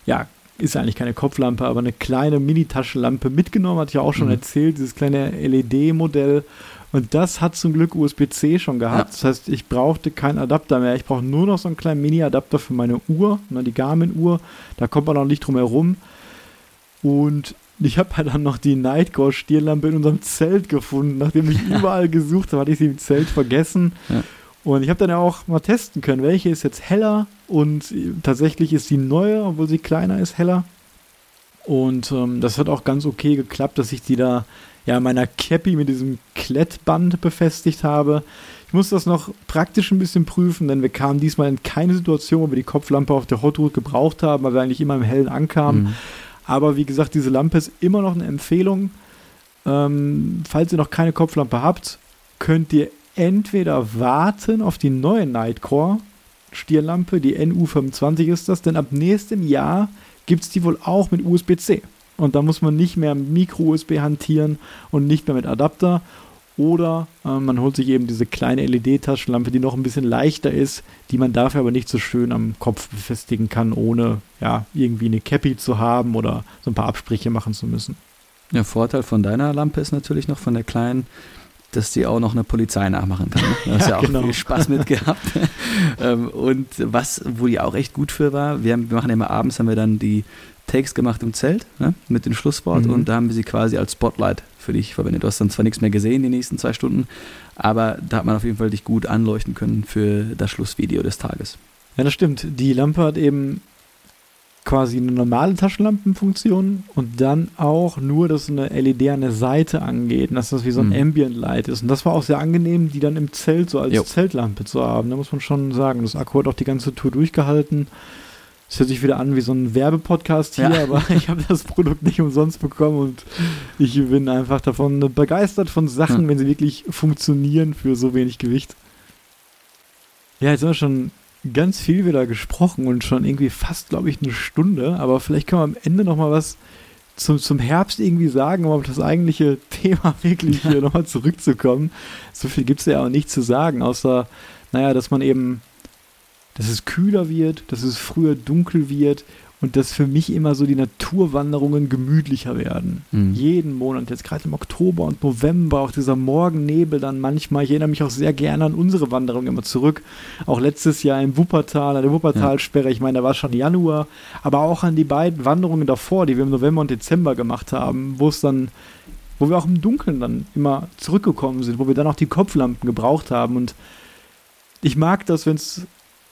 ja, ist eigentlich keine Kopflampe, aber eine kleine Mini-Taschenlampe mitgenommen, hatte ich ja auch schon mhm. erzählt, dieses kleine LED-Modell. Und das hat zum Glück USB-C schon gehabt. Ja. Das heißt, ich brauchte keinen Adapter mehr. Ich brauche nur noch so einen kleinen Mini-Adapter für meine Uhr, ne, die Garmin-Uhr. Da kommt man auch nicht drum herum. Und ich habe halt dann noch die Nightcore-Stirnlampe in unserem Zelt gefunden. Nachdem ich überall gesucht habe, hatte ich sie im Zelt vergessen. Ja. Und ich habe dann ja auch mal testen können, welche ist jetzt heller und tatsächlich ist die neue, obwohl sie kleiner ist, heller. Und ähm, das hat auch ganz okay geklappt, dass ich die da ja meiner Cappy mit diesem Klettband befestigt habe. Ich muss das noch praktisch ein bisschen prüfen, denn wir kamen diesmal in keine Situation, wo wir die Kopflampe auf der Hot Route gebraucht haben, weil wir eigentlich immer im Hellen ankamen. Mhm. Aber wie gesagt, diese Lampe ist immer noch eine Empfehlung. Ähm, falls ihr noch keine Kopflampe habt, könnt ihr entweder warten auf die neue Nightcore Stirnlampe, die NU25 ist das, denn ab nächstem Jahr gibt es die wohl auch mit USB-C. Und da muss man nicht mehr Micro-USB hantieren und nicht mehr mit Adapter. Oder äh, man holt sich eben diese kleine LED-Taschenlampe, die noch ein bisschen leichter ist, die man dafür aber nicht so schön am Kopf befestigen kann, ohne ja, irgendwie eine Cappy zu haben oder so ein paar Absprüche machen zu müssen. Der Vorteil von deiner Lampe ist natürlich noch von der kleinen, dass die auch noch eine Polizei nachmachen kann. Da hast ja, ja auch genau. viel Spaß mit gehabt. Ähm, und was, wo die auch echt gut für war, wir, haben, wir machen ja immer abends, haben wir dann die Takes gemacht im Zelt ne, mit dem Schlusswort mhm. und da haben wir sie quasi als Spotlight für dich verwendet. Du hast dann zwar nichts mehr gesehen die nächsten zwei Stunden, aber da hat man auf jeden Fall dich gut anleuchten können für das Schlussvideo des Tages. Ja, das stimmt. Die Lampe hat eben quasi eine normale Taschenlampenfunktion und dann auch nur, dass eine LED an der Seite angeht und dass das wie so ein mhm. Ambient Light ist. Und das war auch sehr angenehm, die dann im Zelt so als jo. Zeltlampe zu haben. Da muss man schon sagen, das Akku hat auch die ganze Tour durchgehalten. Es hört sich wieder an wie so ein Werbepodcast hier, ja. aber ich habe das Produkt nicht umsonst bekommen und ich bin einfach davon begeistert von Sachen, ja. wenn sie wirklich funktionieren für so wenig Gewicht. Ja, jetzt haben wir schon ganz viel wieder gesprochen und schon irgendwie fast, glaube ich, eine Stunde, aber vielleicht können wir am Ende noch mal was zum, zum Herbst irgendwie sagen, um auf das eigentliche Thema wirklich hier nochmal zurückzukommen. So viel gibt es ja auch nicht zu sagen, außer, naja, dass man eben dass es kühler wird, dass es früher dunkel wird und dass für mich immer so die Naturwanderungen gemütlicher werden. Mhm. Jeden Monat, jetzt gerade im Oktober und November, auch dieser Morgennebel dann manchmal. Ich erinnere mich auch sehr gerne an unsere Wanderung immer zurück. Auch letztes Jahr im Wuppertal, an der Wuppertalsperre. Ja. Ich meine, da war schon Januar. Aber auch an die beiden Wanderungen davor, die wir im November und Dezember gemacht haben, wo es dann, wo wir auch im Dunkeln dann immer zurückgekommen sind, wo wir dann auch die Kopflampen gebraucht haben. Und ich mag das, wenn es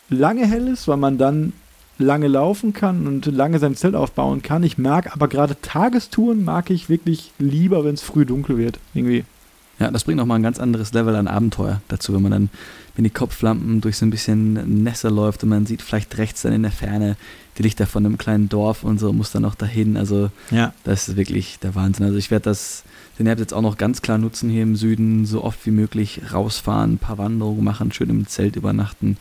lange hell ist, weil man dann lange laufen kann und lange sein Zelt aufbauen kann. Ich mag aber gerade Tagestouren mag ich wirklich lieber, wenn es früh dunkel wird. Irgendwie. Ja, das bringt nochmal ein ganz anderes Level an Abenteuer dazu, wenn man dann, wenn die Kopflampen durch so ein bisschen Nässe läuft und man sieht vielleicht rechts dann in der Ferne die Lichter von einem kleinen Dorf und so, muss dann noch dahin. Also, ja. das ist wirklich der Wahnsinn. Also, ich werde das, den Herbst jetzt auch noch ganz klar nutzen hier im Süden, so oft wie möglich rausfahren, ein paar Wanderungen machen, schön im Zelt übernachten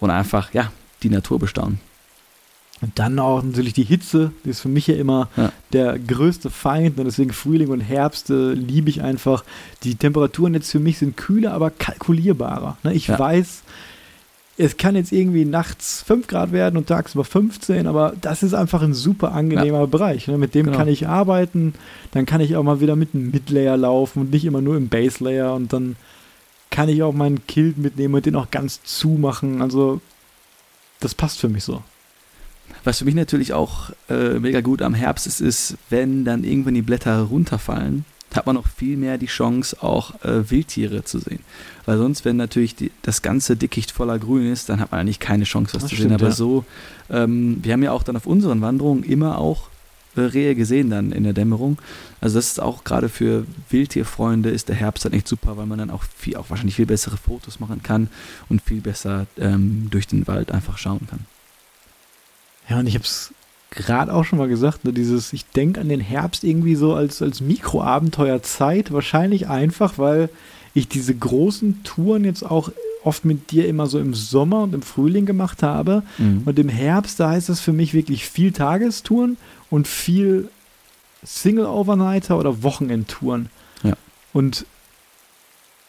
und einfach, ja, die Natur bestaunen. Und dann auch natürlich die Hitze, die ist für mich ja immer ja. der größte Feind. Und deswegen Frühling und Herbst äh, liebe ich einfach. Die Temperaturen jetzt für mich sind kühler, aber kalkulierbarer. Ne? Ich ja. weiß, es kann jetzt irgendwie nachts 5 Grad werden und tagsüber 15, aber das ist einfach ein super angenehmer ja. Bereich. Ne? Mit dem genau. kann ich arbeiten. Dann kann ich auch mal wieder mit einem Midlayer laufen und nicht immer nur im Baselayer. Und dann kann ich auch meinen Kilt mitnehmen und den auch ganz zumachen. Also, das passt für mich so. Was für mich natürlich auch äh, mega gut am Herbst ist, ist, wenn dann irgendwann die Blätter runterfallen, hat man noch viel mehr die Chance, auch äh, Wildtiere zu sehen. Weil sonst, wenn natürlich die, das ganze Dickicht voller Grün ist, dann hat man eigentlich keine Chance, was das zu stimmt, sehen. Aber ja. so, ähm, wir haben ja auch dann auf unseren Wanderungen immer auch Rehe gesehen dann in der Dämmerung. Also das ist auch gerade für Wildtierfreunde ist der Herbst dann echt super, weil man dann auch viel, auch wahrscheinlich viel bessere Fotos machen kann und viel besser ähm, durch den Wald einfach schauen kann. Ja, und ich habe es gerade auch schon mal gesagt, ne, dieses, ich denke an den Herbst irgendwie so als, als Mikroabenteuerzeit, wahrscheinlich einfach, weil ich diese großen Touren jetzt auch oft mit dir immer so im Sommer und im Frühling gemacht habe. Mhm. Und im Herbst, da heißt es für mich wirklich viel Tagestouren und viel Single-Overnighter oder Wochenendtouren. Ja. Und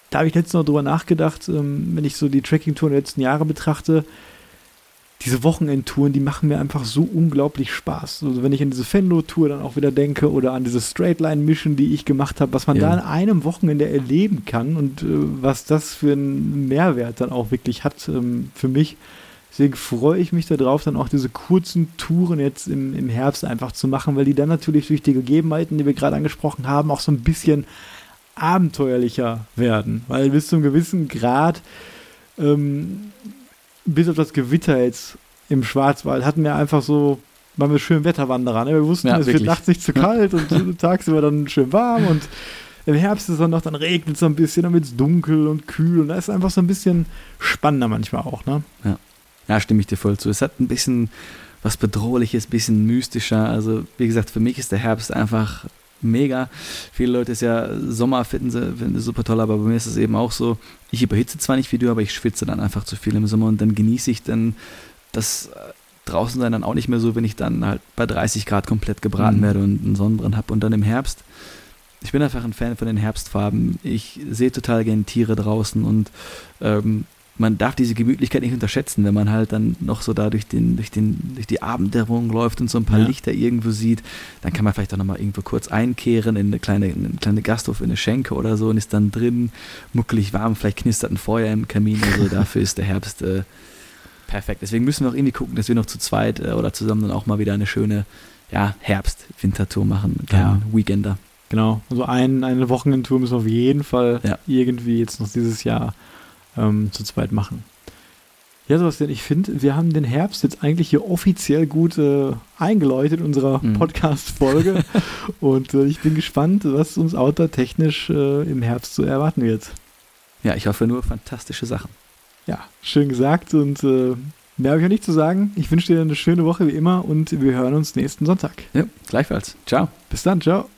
da habe ich letztens noch drüber nachgedacht, ähm, wenn ich so die Trekking-Touren der letzten Jahre betrachte, diese Wochenendtouren, die machen mir einfach so unglaublich Spaß. Also wenn ich an diese Fenlo-Tour dann auch wieder denke oder an diese Straightline-Mission, die ich gemacht habe, was man ja. da an einem Wochenende erleben kann und äh, was das für einen Mehrwert dann auch wirklich hat ähm, für mich. Deswegen freue ich mich darauf, dann auch diese kurzen Touren jetzt im, im Herbst einfach zu machen, weil die dann natürlich durch die Gegebenheiten, die wir gerade angesprochen haben, auch so ein bisschen abenteuerlicher werden. Weil bis zu einem gewissen Grad ähm, bis auf das Gewitter jetzt im Schwarzwald hatten wir einfach so, waren wir schön Wetterwanderer. Ne? Wir wussten, ja, es wirklich. wird nachts nicht zu kalt und tagsüber dann schön warm und im Herbst ist es dann noch, dann regnet es so ein bisschen, dann wird es dunkel und kühl und da ist einfach so ein bisschen spannender manchmal auch. Ne? Ja. ja, stimme ich dir voll zu. Es hat ein bisschen was Bedrohliches, ein bisschen mystischer. Also, wie gesagt, für mich ist der Herbst einfach mega. Viele Leute ist ja Sommer finden sie, finden sie super toll, aber bei mir ist es eben auch so, ich überhitze zwar nicht wie du, aber ich schwitze dann einfach zu viel im Sommer und dann genieße ich dann das äh, draußen sein dann auch nicht mehr so, wenn ich dann halt bei 30 Grad komplett gebraten mhm. werde und einen Sonnenbrand habe und dann im Herbst. Ich bin einfach ein Fan von den Herbstfarben. Ich sehe total gerne Tiere draußen und ähm, man darf diese Gemütlichkeit nicht unterschätzen, wenn man halt dann noch so da durch, den, durch, den, durch die Abenddämmerung läuft und so ein paar ja. Lichter irgendwo sieht, dann kann man vielleicht auch nochmal irgendwo kurz einkehren in eine kleine, in eine kleine Gasthof, in eine Schenke oder so und ist dann drin, muckelig warm, vielleicht knistert ein Feuer im Kamin oder so. Dafür ist der Herbst äh, perfekt. Deswegen müssen wir auch irgendwie gucken, dass wir noch zu zweit äh, oder zusammen dann auch mal wieder eine schöne ja, Herbst-Wintertour machen, einen kleinen ja. Weekender. Genau, also ein, eine Wochenendtour müssen wir auf jeden Fall ja. irgendwie jetzt noch dieses Jahr ähm, zu zweit machen. Ja, Sebastian, ich finde, wir haben den Herbst jetzt eigentlich hier offiziell gut äh, eingeläutet in unserer mhm. Podcast-Folge. und äh, ich bin gespannt, was uns outdoor-technisch äh, im Herbst zu erwarten wird. Ja, ich hoffe nur fantastische Sachen. Ja, schön gesagt und äh, Mehr habe ich ja nicht zu sagen. Ich wünsche dir eine schöne Woche wie immer und wir hören uns nächsten Sonntag. Ja, gleichfalls. Ciao. Bis dann, ciao.